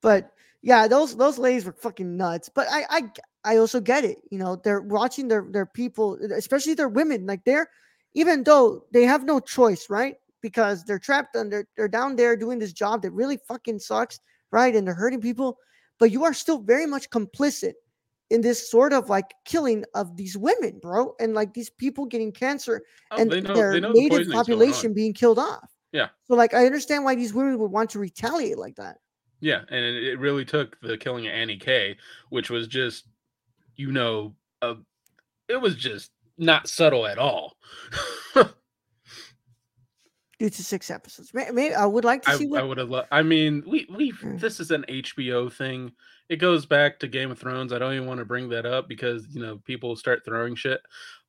S1: but yeah, those those ladies were fucking nuts. But I I I also get it. You know, they're watching their their people, especially their women. Like they're even though they have no choice, right? Because they're trapped and they're down there doing this job that really fucking sucks, right? And they're hurting people. But you are still very much complicit in this sort of like killing of these women, bro, and like these people getting cancer
S2: Oh,
S1: and
S2: know-
S1: their
S2: the
S1: native
S2: on.
S1: population being killed off.
S2: Yeah.
S1: So like I understand why these women would want to retaliate like that.
S2: Yeah, and it, really took the killing of Annie K, which was just, you know, uh, it was just not subtle at all.
S1: Due to six episodes, May- maybe I would like to
S2: I,
S1: see
S2: I
S1: what.
S2: would have. Lo- I mean, we we
S1: Mm.
S2: this is an HBO thing. It goes back to Game of Thrones. I don't even want to bring that up because you know people start throwing shit.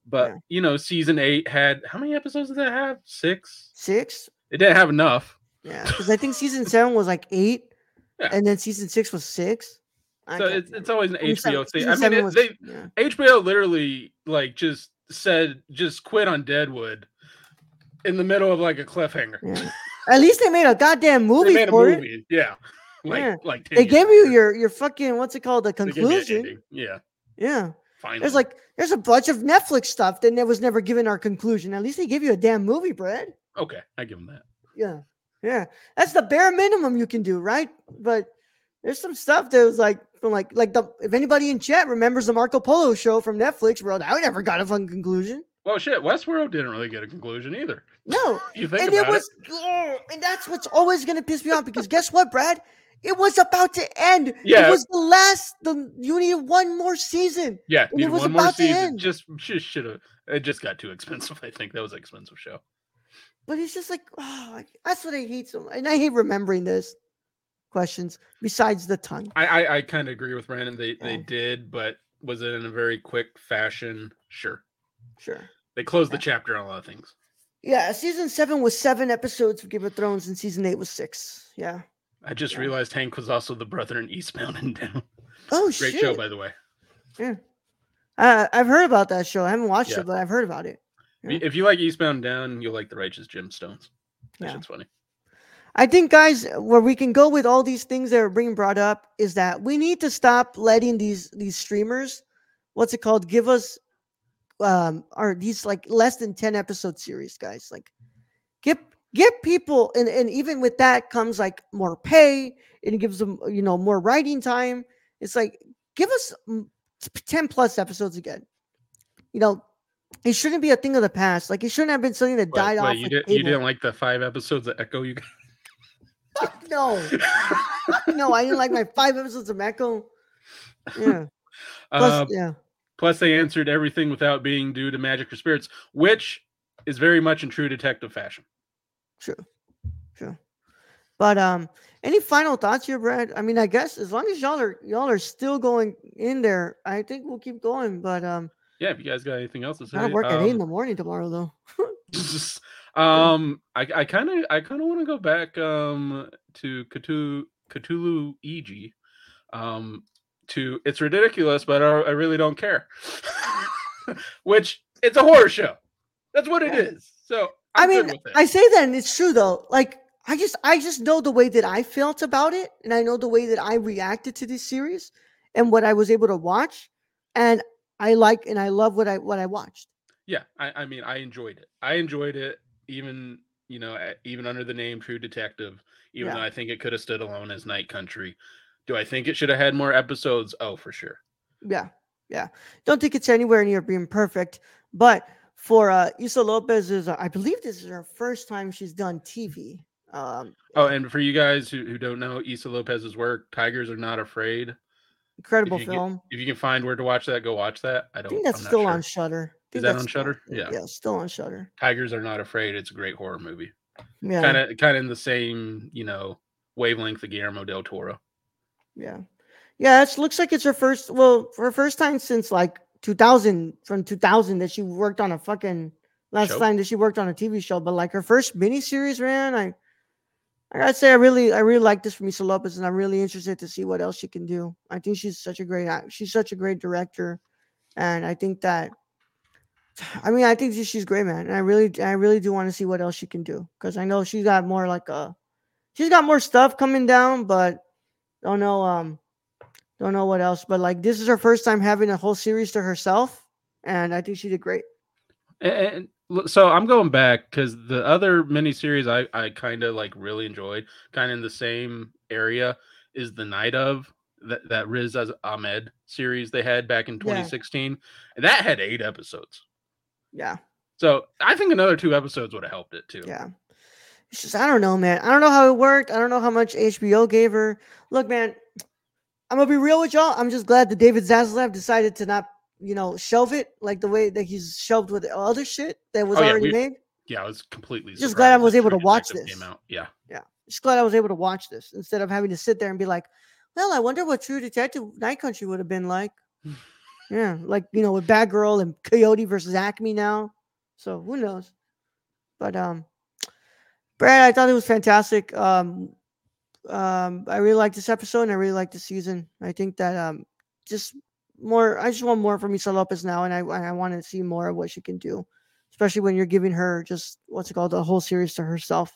S2: But
S1: Yeah.
S2: you know, season eight had how many episodes did that have? Six.
S1: Six,
S2: It didn't have enough.
S1: yeah, because I think season seven was like eight,
S2: Yeah.
S1: and then season six was six. I
S2: So it's, it's always an
S1: I
S2: HBO thing. I mean, it,
S1: was-
S2: they
S1: yeah.
S2: HBO literally like just said just quit on Deadwood in the middle of like a cliffhanger.
S1: Yeah. At least they made a goddamn movie.
S2: They
S1: movie
S2: made a
S1: for it.
S2: movie, yeah. Like
S1: Yeah.
S2: like
S1: They
S2: years
S1: gave you your your fucking what's it called the
S2: They gave me an
S1: conclusion.
S2: Yeah,
S1: Yeah.
S2: finally.
S1: There's like there's a bunch of Netflix stuff that was never given our conclusion. At least they give you a damn movie, Brad.
S2: okay, I give them that.
S1: Yeah. Yeah. That's the bare minimum you can do, right? But there's some stuff that was like from like like the if anybody in chat remembers the Marco Polo show from Netflix, bro, I never got a fun conclusion.
S2: Well, shit, Westworld didn't really get a conclusion either.
S1: No.
S2: You think
S1: and
S2: about
S1: it was ugh, and that's what's always gonna piss me off because guess what, Brad? It was about to end.
S2: Yeah.
S1: It was the last the you need one more season.
S2: Yeah,
S1: it was
S2: one more
S1: about to end.
S2: Just just should have. It just got too expensive. I think that was an expensive show.
S1: But it's just like, oh, that's what I hate so much. And I hate remembering this questions besides the tongue.
S2: I I, I kind of agree with Brandon. They they did, but was it in a very quick fashion? Sure.
S1: Sure.
S2: They closed the chapter on a lot of things.
S1: Yeah, season seven was seven episodes of Game of Thrones, and season eight was six. Yeah.
S2: I just
S1: Yeah.
S2: realized Hank was also the brother in Eastbound and Down.
S1: Oh
S2: Great
S1: shit!
S2: show, by the way.
S1: uh, I've heard about that show. I haven't watched
S2: Yeah.
S1: it, but I've heard about it.
S2: If you- If you like Eastbound and Down, you'll like The Righteous Gemstones. That
S1: Yeah.
S2: shit's funny.
S1: I think, guys, where we can go with all these things that are being brought up is that we need to stop letting these these streamers, what's it called, give us um or these like less than 10 episode series, guys. Like get get people and, and even with that comes like more pay and it gives them you know more writing time. It's like give us mm, 10 plus episodes again. You know, it shouldn't be a thing of the past. Like it shouldn't have been something that died off.
S2: you, did, you didn't like the five episodes of Echo you got?
S1: Fuck no. no, I didn't like my five episodes of Echo. Yeah. Plus,
S2: Uh,
S1: yeah.
S2: plus, they answered everything without being due to magic or spirits, which is very much in true detective fashion.
S1: True. True. But um, any final thoughts here, Brad? I mean, I guess as long as y'all are y'all are still going in there, I think we'll keep going. But um,
S2: Yeah, if you guys got anything else to say,
S1: I work at eight in
S2: um,
S1: the morning tomorrow, though.
S2: um, I I kind of I kind of want to go back um to Cthulhu Cthulhu EG, um to it's ridiculous, but I, I really don't care. Which it's a horror show. That's what it is. So
S1: I
S2: I'm good
S1: mean. I say that, and it's true though. Like, I just, I just know the way that I felt about it, and I know the way that I reacted to this series, and what I was able to watch, and I like and I love what I what I watched.
S2: yeah, I, I mean I enjoyed it. I enjoyed it even you know even under the name True Detective. Even
S1: Yeah.
S2: though I think it could have stood alone as Night Country. Do I think it should have had more episodes? Oh, for sure.
S1: Yeah, yeah. Don't think it's anywhere near being perfect, but for uh Issa Lopez is, uh, I believe this is her first time she's done TV. Um,
S2: Oh, and for you guys who, who don't know Issa Lopez's work, Tigers Are Not Afraid.
S1: incredible
S2: get-
S1: film.
S2: If you can find where to watch that, go watch that. I
S1: I
S2: don't
S1: think that's still
S2: sure.
S1: on Shudder.
S2: Is that on Shudder? Yeah.
S1: yeah, still on Shudder.
S2: Tigers Are Not Afraid. It's a great horror movie.
S1: Yeah,
S2: Kind of kind of in the same, you know, wavelength of Guillermo del Toro.
S1: yeah, yeah. It looks like it's her first. Well, her first time since like 2000, from 2000 that she worked on a fucking last
S2: Show?
S1: time that she worked on a TV show. But like her first miniseries, man, I. I gotta say, I really, I really like this from Issa Lopez, and I'm really interested to see what else she can do. I think she's such a great, she's such a great director, and I think that I mean, I think she's great, man. And I really, I really do want to see what else she can do because I know she's got more like uh she's got more stuff coming down, but don't know, um, don't know what else. But like, this is her first time having a whole series to herself, and I think she did great.
S2: And, and so I'm going back because the other miniseries I I kind of like really enjoyed, kind of in the same area, is the Night of that that Riz Ahmed series they had back in 2016, yeah. and that had eight episodes.
S1: Yeah.
S2: So I think another two episodes would have helped it too.
S1: Yeah. It's just I don't know, man. I don't know how it worked. I don't know how much HBO gave her. Look, man, I'm gonna be real with y'all. I'm just glad that David Zaslav decided to not, you know, shelve it like the way that he's shelved with other shit that was oh, yeah, already we, made.
S2: Yeah, I was completely
S1: just glad I was able to watch this.
S2: Yeah.
S1: Yeah. Just glad I was able to watch this instead of having to sit there and be like, well, I wonder what True Detective Night Country would have been like. yeah, like you know, with Batgirl and Coyote versus Acme now. So who knows? But um, Brad, I thought it was fantastic. Um, um, I really like this episode and I really like the season. I think that um, just more. I just want more from Issa Lopez now, and I I want to see more of what she can do, especially when you're giving her just what's it called the whole series to herself.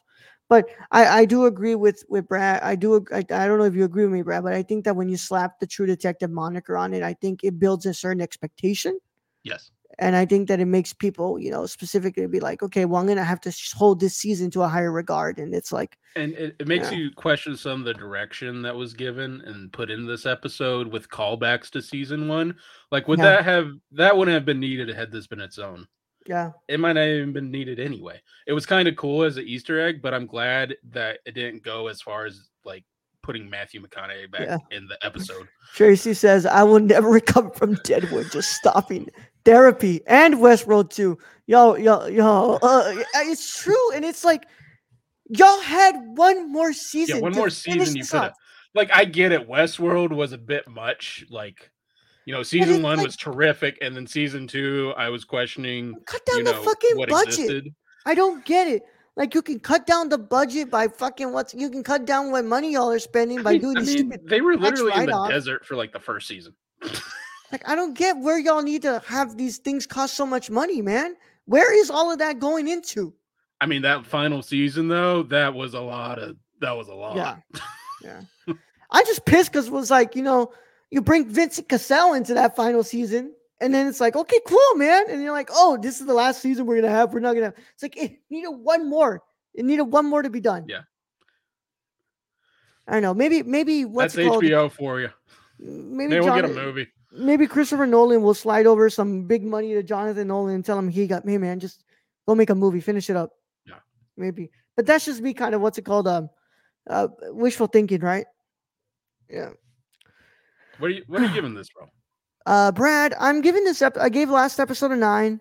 S1: But I, I do agree with with Brad. I do. I, I don't know if you agree with me, Brad, but I think that when you slap the True Detective moniker on it, I think it builds a certain expectation.
S2: Yes
S1: and I think that it makes people, you know, specifically be like, okay, well, I'm gonna have to hold this season to a higher regard, and it's like,
S2: and it, it makes yeah. you question some of the direction that was given and put in this episode with callbacks to season one. Like, would yeah. that have that wouldn't have been needed had this been its own?
S1: Yeah,
S2: it might not even been needed anyway. It was kind of cool as an Easter egg, but I'm glad that it didn't go as far as like putting Matthew McConaughey back yeah. in the episode.
S1: Tracy says, "I will never recover from Deadwood. Just stopping therapy and Westworld too. Yo, yo, yo. Uh, it's true, and it's like y'all had one more season.
S2: Yeah, one more season. You could have. Like, I get it. Westworld was a bit much. Like, you know, season one like, was terrific, and then season two, I was questioning.
S1: Cut down
S2: you
S1: the fucking budget. Existed. I don't get it. Like you can cut down the budget by fucking what's you can cut down what money y'all are spending by I mean, doing I these mean, stupid.
S2: They were literally in the desert for like the first season.
S1: like I don't get where y'all need to have these things cost so much money, man. Where is all of that going into?
S2: I mean, that final season though, that was a lot of that was a lot.
S1: Yeah, yeah. I just pissed because it was like you know you bring Vincent Cassel into that final season and then it's like, okay, cool, man. And you're like, oh, this is the last season we're gonna have. We're not gonna. Have. It's like it needed one more. It needed one more to be done.
S2: Yeah.
S1: I don't know. Maybe, maybe what's
S2: that's HBO for you.
S1: Maybe
S2: we'll get a movie.
S1: Maybe Christopher Nolan will slide over some big money to Jonathan Nolan and tell him he got, hey man, just go make a movie, finish it up.
S2: Yeah.
S1: Maybe, but that's just me, kind of what's it called? Um, uh, wishful thinking, right? Yeah.
S2: What are you? What are you giving this, bro?
S1: Uh, Brad, I'm giving this up. I gave last episode a nine.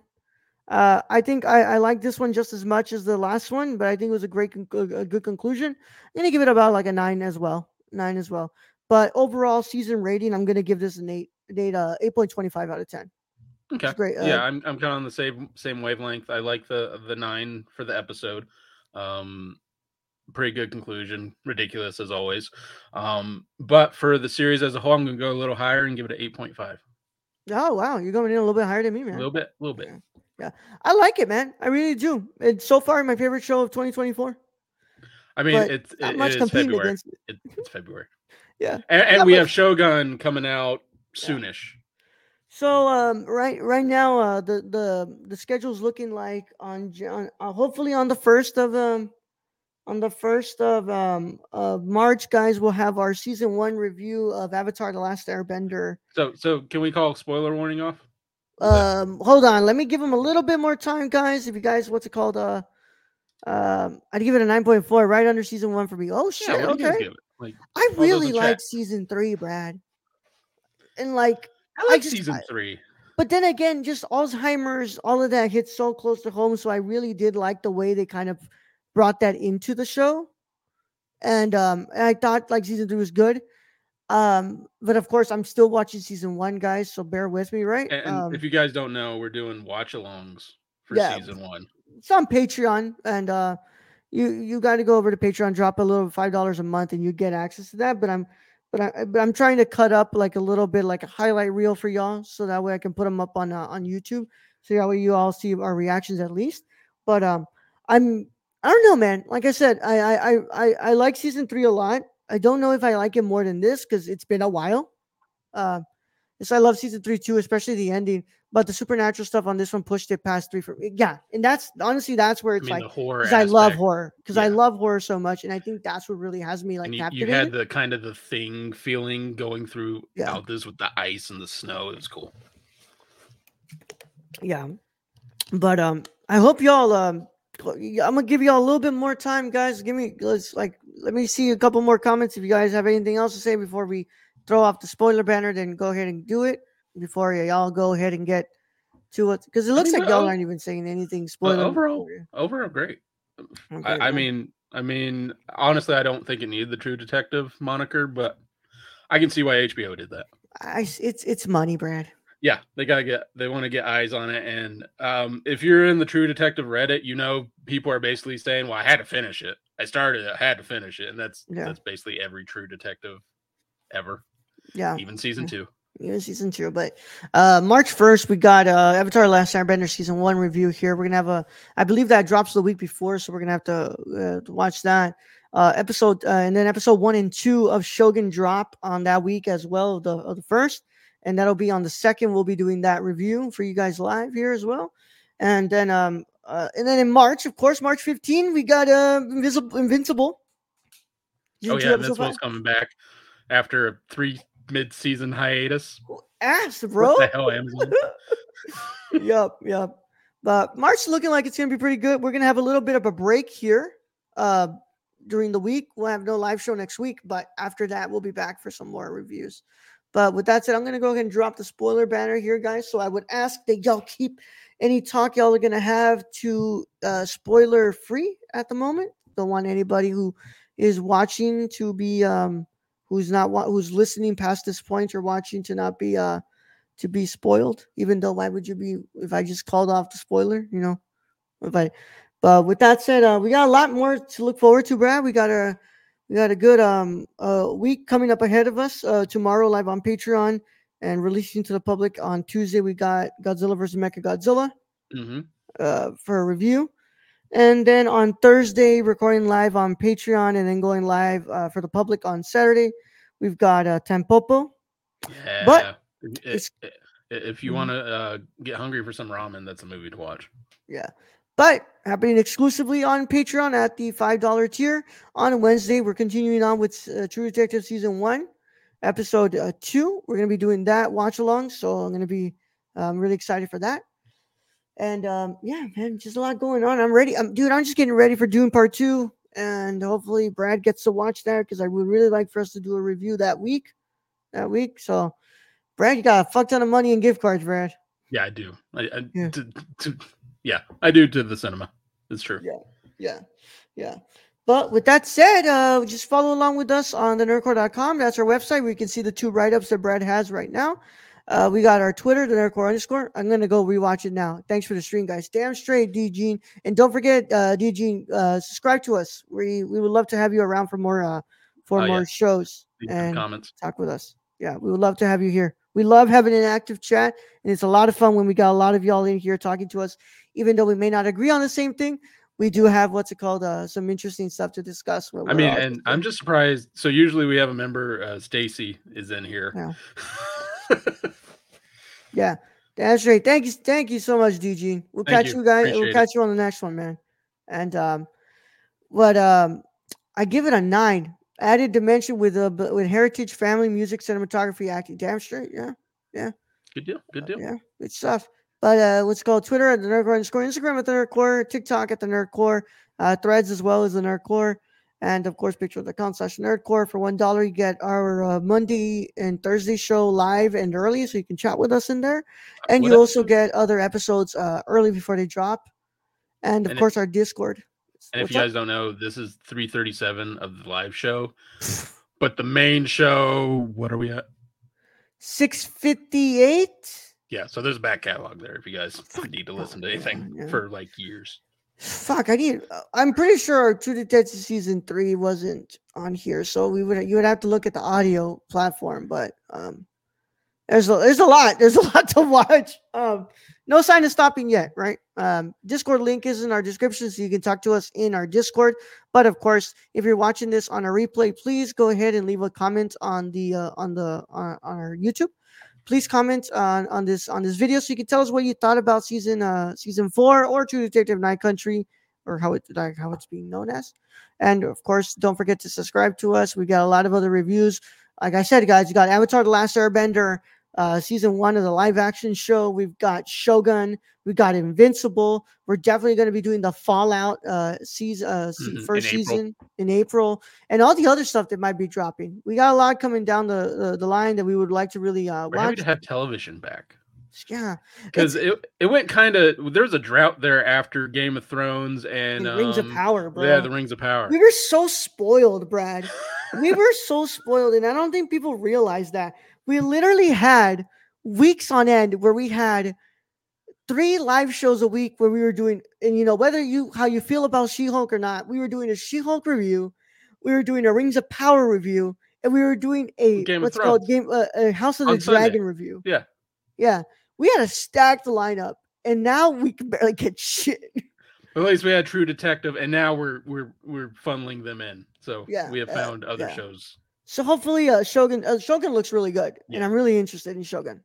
S1: Uh, I think I, I like this one just as much as the last one, but I think it was a great, con- a good conclusion. I'm gonna give it about like a nine as well, nine as well. But overall season rating, I'm gonna give this an eight, an eight, uh, eight point twenty five out of ten.
S2: Okay, great. Uh, yeah, I'm I'm kind of on the same same wavelength. I like the the nine for the episode. Um, pretty good conclusion. Ridiculous as always. Um, but for the series as a whole, I'm gonna go a little higher and give it an eight point five.
S1: Oh wow, you're going in a little bit higher than me, man.
S2: A little bit, a little bit.
S1: Yeah. yeah. I like it, man. I really do. It's so far my favorite show of 2024.
S2: I mean, but it's it, much competing February. against it. It's February.
S1: yeah,
S2: and, and we much. have Shogun coming out soonish. Yeah.
S1: So um, right right now, uh, the the the schedule's looking like on, on uh, hopefully on the first of um on the first of um of March, guys, we'll have our season one review of Avatar: The Last Airbender.
S2: So, so can we call spoiler warning off?
S1: Um, hold on, let me give them a little bit more time, guys. If you guys, what's it called? Uh, um, I'd give it a nine point four, right under season one for me. Oh shit, yeah, okay. Like, I really like season three, Brad, and like
S2: I like I just, season three.
S1: but then again, just Alzheimer's, all of that hits so close to home. So I really did like the way they kind of brought that into the show. And um I thought like season three was good. Um, but of course I'm still watching season one, guys, so bear with me, right?
S2: And,
S1: um,
S2: if you guys don't know, we're doing watch alongs for yeah, season one.
S1: It's on Patreon, and uh you you got to go over to Patreon, drop a little five dollars a month, and you get access to that. But I'm but I but I'm trying to cut up like a little bit like a highlight reel for y'all, so that way I can put them up on uh, on YouTube. so that way you all see our reactions at least. But um, I'm I don't know, man. Like I said, I I I I, I like season three a lot. I don't know if I like it more than this because it's been a while. Uh, yes, I love season three too, especially the ending. But the supernatural stuff on this one pushed it past three for me. Yeah, and that's honestly that's where
S2: I
S1: it's
S2: mean,
S1: like
S2: horror.
S1: because I love horror because I love horror so much, and I think that's what really has me like
S2: and you, you had the kind of the thing feeling going through
S1: Yeah.
S2: out this with the ice and the snow. It was cool.
S1: yeah, but um, I hope y'all um, I'm gonna give y'all a little bit more time, guys. Give me let's like let me see a couple more comments if you guys have anything else to say before we throw off the spoiler banner. Then go ahead and do it before y'all go ahead and get to it because it looks like y'all
S2: uh,
S1: aren't even saying anything spoiler.
S2: overall, Overall, great.
S1: Okay,
S2: I, I mean, I mean, honestly, I don't think it needed the True Detective moniker, but I can see why HBO did that.
S1: I, it's it's money, Brad.
S2: Yeah, they gotta get they want to get eyes on it, and um, if you're in the True Detective Reddit, you know people are basically saying, "Well, I had to finish it. I started it, I had to finish it," and that's
S1: Yeah.
S2: that's basically every True Detective ever,
S1: Yeah,
S2: even season two.
S1: even season two. But uh March first, we got uh Avatar: Last Airbender season one review here. We're gonna have a, I believe that drops the week before, so we're gonna have to, uh, to watch that uh episode, uh, and then episode one and two of Shogun drop on that week as well the of the first, and that'll be on the second. We'll be doing that review for you guys live here as well, and then um. Uh, and then in March, of course, March 15, we got uh, Invisible, Invincible. Season
S2: Oh yeah, Invincible's coming back after a three mid-season hiatus.
S1: Ass, bro.
S2: What the hell, Amazon?
S1: yep, yep. But March looking like it's gonna be pretty good. We're gonna have a little bit of a break here uh during the week. We'll have no live show next week, but after that, we'll be back for some more reviews. But with that said, I'm gonna go ahead and drop the spoiler banner here, guys. So I would ask that y'all keep any talk y'all are gonna have to uh spoiler free at the moment. Don't want anybody who is watching to be um who's not wa- who's listening past this point or watching to not be uh to be spoiled, even though why would you be if I just called off the spoiler, you know? If I but with that said, uh we got a lot more to look forward to, Brad. We got a we got a good um uh week coming up ahead of us. Uh tomorrow live on Patreon and releasing to the public on Tuesday. We got Godzilla versus Mecha Godzilla
S2: hmm
S1: uh for a review. And then on Thursday, recording live on Patreon and then going live uh, for the public on Saturday. We've got uh Tampopo.
S2: Yeah.
S1: But
S2: i-
S1: it's-
S2: i- if you
S1: Mhm.
S2: want to uh, get hungry for some ramen, that's a movie to watch.
S1: Yeah. But happening exclusively on Patreon at the $5 tier. On Wednesday, we're continuing on with uh, True Detective Season 1, Episode uh, 2. We're going to be doing that watch along. So I'm going to be um, really excited for that. And um, yeah, man, just a lot going on. I'm ready. I'm, dude, I'm just getting ready for Dune Part 2. And hopefully Brad gets to watch that because I would really like for us to do a review that week. That week. So, Brad, you got a fuck ton of money and gift cards, Brad.
S2: Yeah, I do. I, I
S1: Yeah.
S2: Yeah, I do to the cinema. It's true.
S1: Yeah, yeah, yeah. But with that said, uh, just follow along with us on thenerdcorps.com. That's our website where you can see the two write ups that Brad has right now. Uh, we got our Twitter, the Nerd Corps underscore. I'm going to go rewatch it now. Thanks for the stream, guys. Damn straight, D Gene. And don't forget, uh, D Gene, uh, subscribe to us. We, we would love to have you around for more, uh, for
S2: Oh, yeah.
S1: more shows
S2: Leave
S1: and
S2: comments.
S1: talk with us. Yeah, we would love to have you here. We love having an active chat, and it's a lot of fun when we got a lot of y'all in here talking to us. Even though we may not agree on the same thing, we do have what's it called, uh, some interesting stuff to discuss.
S2: I mean, and. I'm just surprised. So usually we have a member, uh, Stacy, is in here.
S1: Yeah. yeah, that's right. Thank you, thank you so much, DG. We'll
S2: Thank
S1: catch
S2: you.
S1: you, guys. We'll
S2: Appreciate it.
S1: catch you on the next one, man. And um, but um, I give it a nine. Added dimension with a with heritage, family, music, cinematography, acting. Damn straight, yeah. Yeah.
S2: Good deal. Good deal.
S1: Yeah, good stuff. But uh, it called Twitter at the Nerd Corps underscore, Instagram at the Nerd Corps, TikTok at the Nerd Corps, uh, Threads as well as the Nerd Corps, and of course, picture.com slash Nerd Corps. For one dollar, you get our uh, Monday and Thursday show live and early, so you can chat with us in there, and
S2: What
S1: you also get other episodes uh, early before they drop, and of
S2: And
S1: course, our Discord.
S2: And if
S1: What's
S2: you
S1: up?
S2: guys don't know, this is 337 of the live show. But the main show, what are we at?
S1: six fifty eight.
S2: Yeah, so there's a back catalog there if you guys need to listen to anything
S1: yeah.
S2: for like years.
S1: Fuck, I need. uh, I'm pretty sure True Detective season three wasn't on here, so we would you would have to look at the audio platform. But um, there's a, there's a lot. There's a lot to watch. Um, no sign of stopping yet, right? Um, Discord link is in our description, so you can talk to us in our Discord. But of course, if you're watching this on a replay, please go ahead and leave a comment on the uh, on the on, on our YouTube. Please comment on on this on this video so you can tell us what you thought about season uh season four or True Detective Night Country or how it like how it's being known as. And of course, don't forget to subscribe to us. We got a lot of other reviews. Like I said, guys, you got Avatar: The Last Airbender, uh, season one of the live action show. We've got Shogun. We've got Invincible. We're definitely going to be doing the Fallout uh, season, uh,
S2: Mhm,
S1: first
S2: in April.
S1: season in April, and all the other stuff that might be dropping. We got a lot coming down the the, the line that we would like to really uh,
S2: We're happy
S1: watch.
S2: to have television back
S1: Yeah,
S2: because it, it went kind of there was a drought there after Game of Thrones and
S1: and Rings of
S2: um,
S1: Power, bro.
S2: Yeah, the Rings of Power.
S1: we were so spoiled, Brad. we were so spoiled, and I don't think people realize that we literally had weeks on end where we had three live shows a week where we were doing, and you know whether you how you feel about She-Hulk or not, we were doing a She-Hulk review, we were doing a Rings of Power review, and we were doing a
S2: Game of
S1: what's called game uh, a House of the
S2: On Sunday.
S1: Dragon review.
S2: Yeah.
S1: yeah, we had a stacked lineup, and now we can barely get shit.
S2: At least we had True Detective, and now we're we're we're funneling them in. So
S1: Yeah,
S2: we have
S1: uh,
S2: found other
S1: yeah.
S2: shows,
S1: So hopefully, uh, Shogun uh, Shogun looks really good, and I'm really interested in Shogun.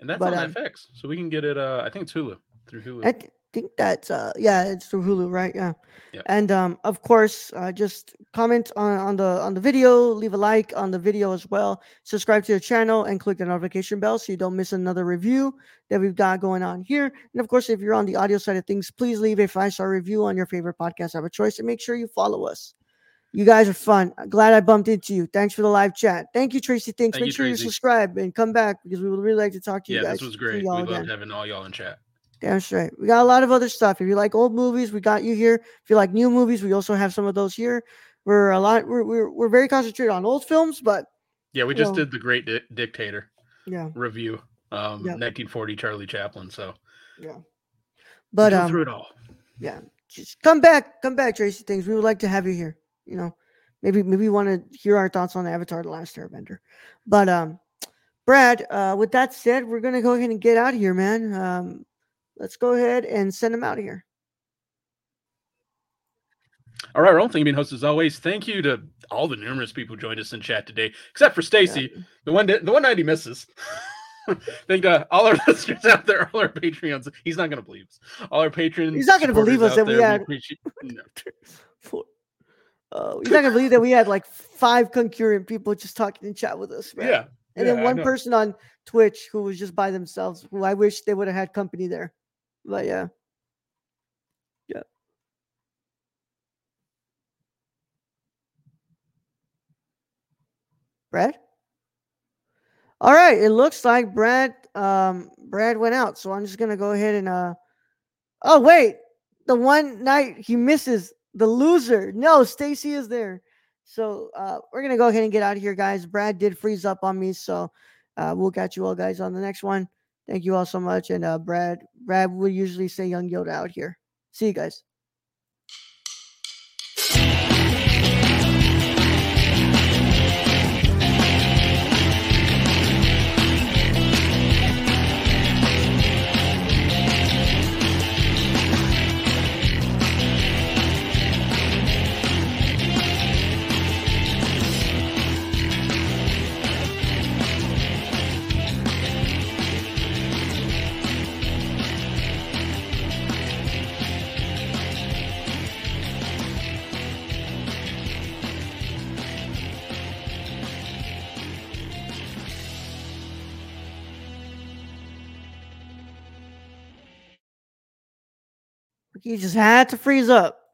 S2: and that's
S1: but,
S2: on
S1: um,
S2: FX, so we can get it. Uh, I think it's Hulu through Hulu.
S1: I th- think that's uh yeah, it's through Hulu, right? Yeah.
S2: Yep.
S1: And um of course, uh, just comment on, on the on the video, leave a like on the video as well. Subscribe to the channel and click the notification bell so you don't miss another review that we've got going on here. And of course, if you're on the audio side of things, please leave a five-star review on your favorite podcast Have a choice and make sure you follow us. You guys are fun. Glad I bumped into you. Thanks for the live chat. Thank you, Tracy. Thanks.
S2: Thank
S1: Make
S2: you,
S1: sure you subscribe and come back because we would really like to talk to you
S2: yeah,
S1: guys.
S2: Yeah, this was great. We loved
S1: again.
S2: having all y'all in chat.
S1: Damn straight. We got a lot of other stuff. If you like old movies, we got you here. If you like new movies, we also have some of those here. We're a lot. We're we're, we're very concentrated on old films, but
S2: Yeah, we just
S1: Well-
S2: did the Great Di- Dictator
S1: yeah,
S2: review, um,
S1: Yep.
S2: 1940 Charlie Chaplin. So,
S1: yeah. But um,
S2: through it all.
S1: yeah, just come back, come back, Tracy. Things we would like to have you here. You know, maybe maybe you want to hear our thoughts on Avatar: The Last Airbender. But um, Brad, uh, with that said, we're gonna go ahead and get out of here, man. Um, let's go ahead and send them out of here.
S2: All right, our own thing being host as always. Thank you to all the numerous people who joined us in chat today, except for Stacy, the one that, the one night he misses. Thank uh, all our listeners out there, all our Patreons. He's not going to believe us. All our patrons.
S1: He's not gonna believe us that we
S2: there,
S1: had-
S2: appreciate- no.
S1: Uh, you're not gonna believe that we had like five concurrent people just talking in chat with us, right?
S2: Yeah.
S1: and
S2: yeah,
S1: then one person on Twitch who was just by themselves. Who I wish they would have had company there, but yeah, yeah. Brad. All right, it looks like Brad um Brad went out, so I'm just gonna go ahead and uh. Oh wait, the one night he misses the loser. No, Stacy is there. So uh, we're gonna go ahead and get out of here, guys. Brad did freeze up on me, so uh, we'll catch you all guys on the next one. Thank you all so much. And uh, Brad, Brad will usually say Young Yoda out here. See you guys. You just had to freeze up.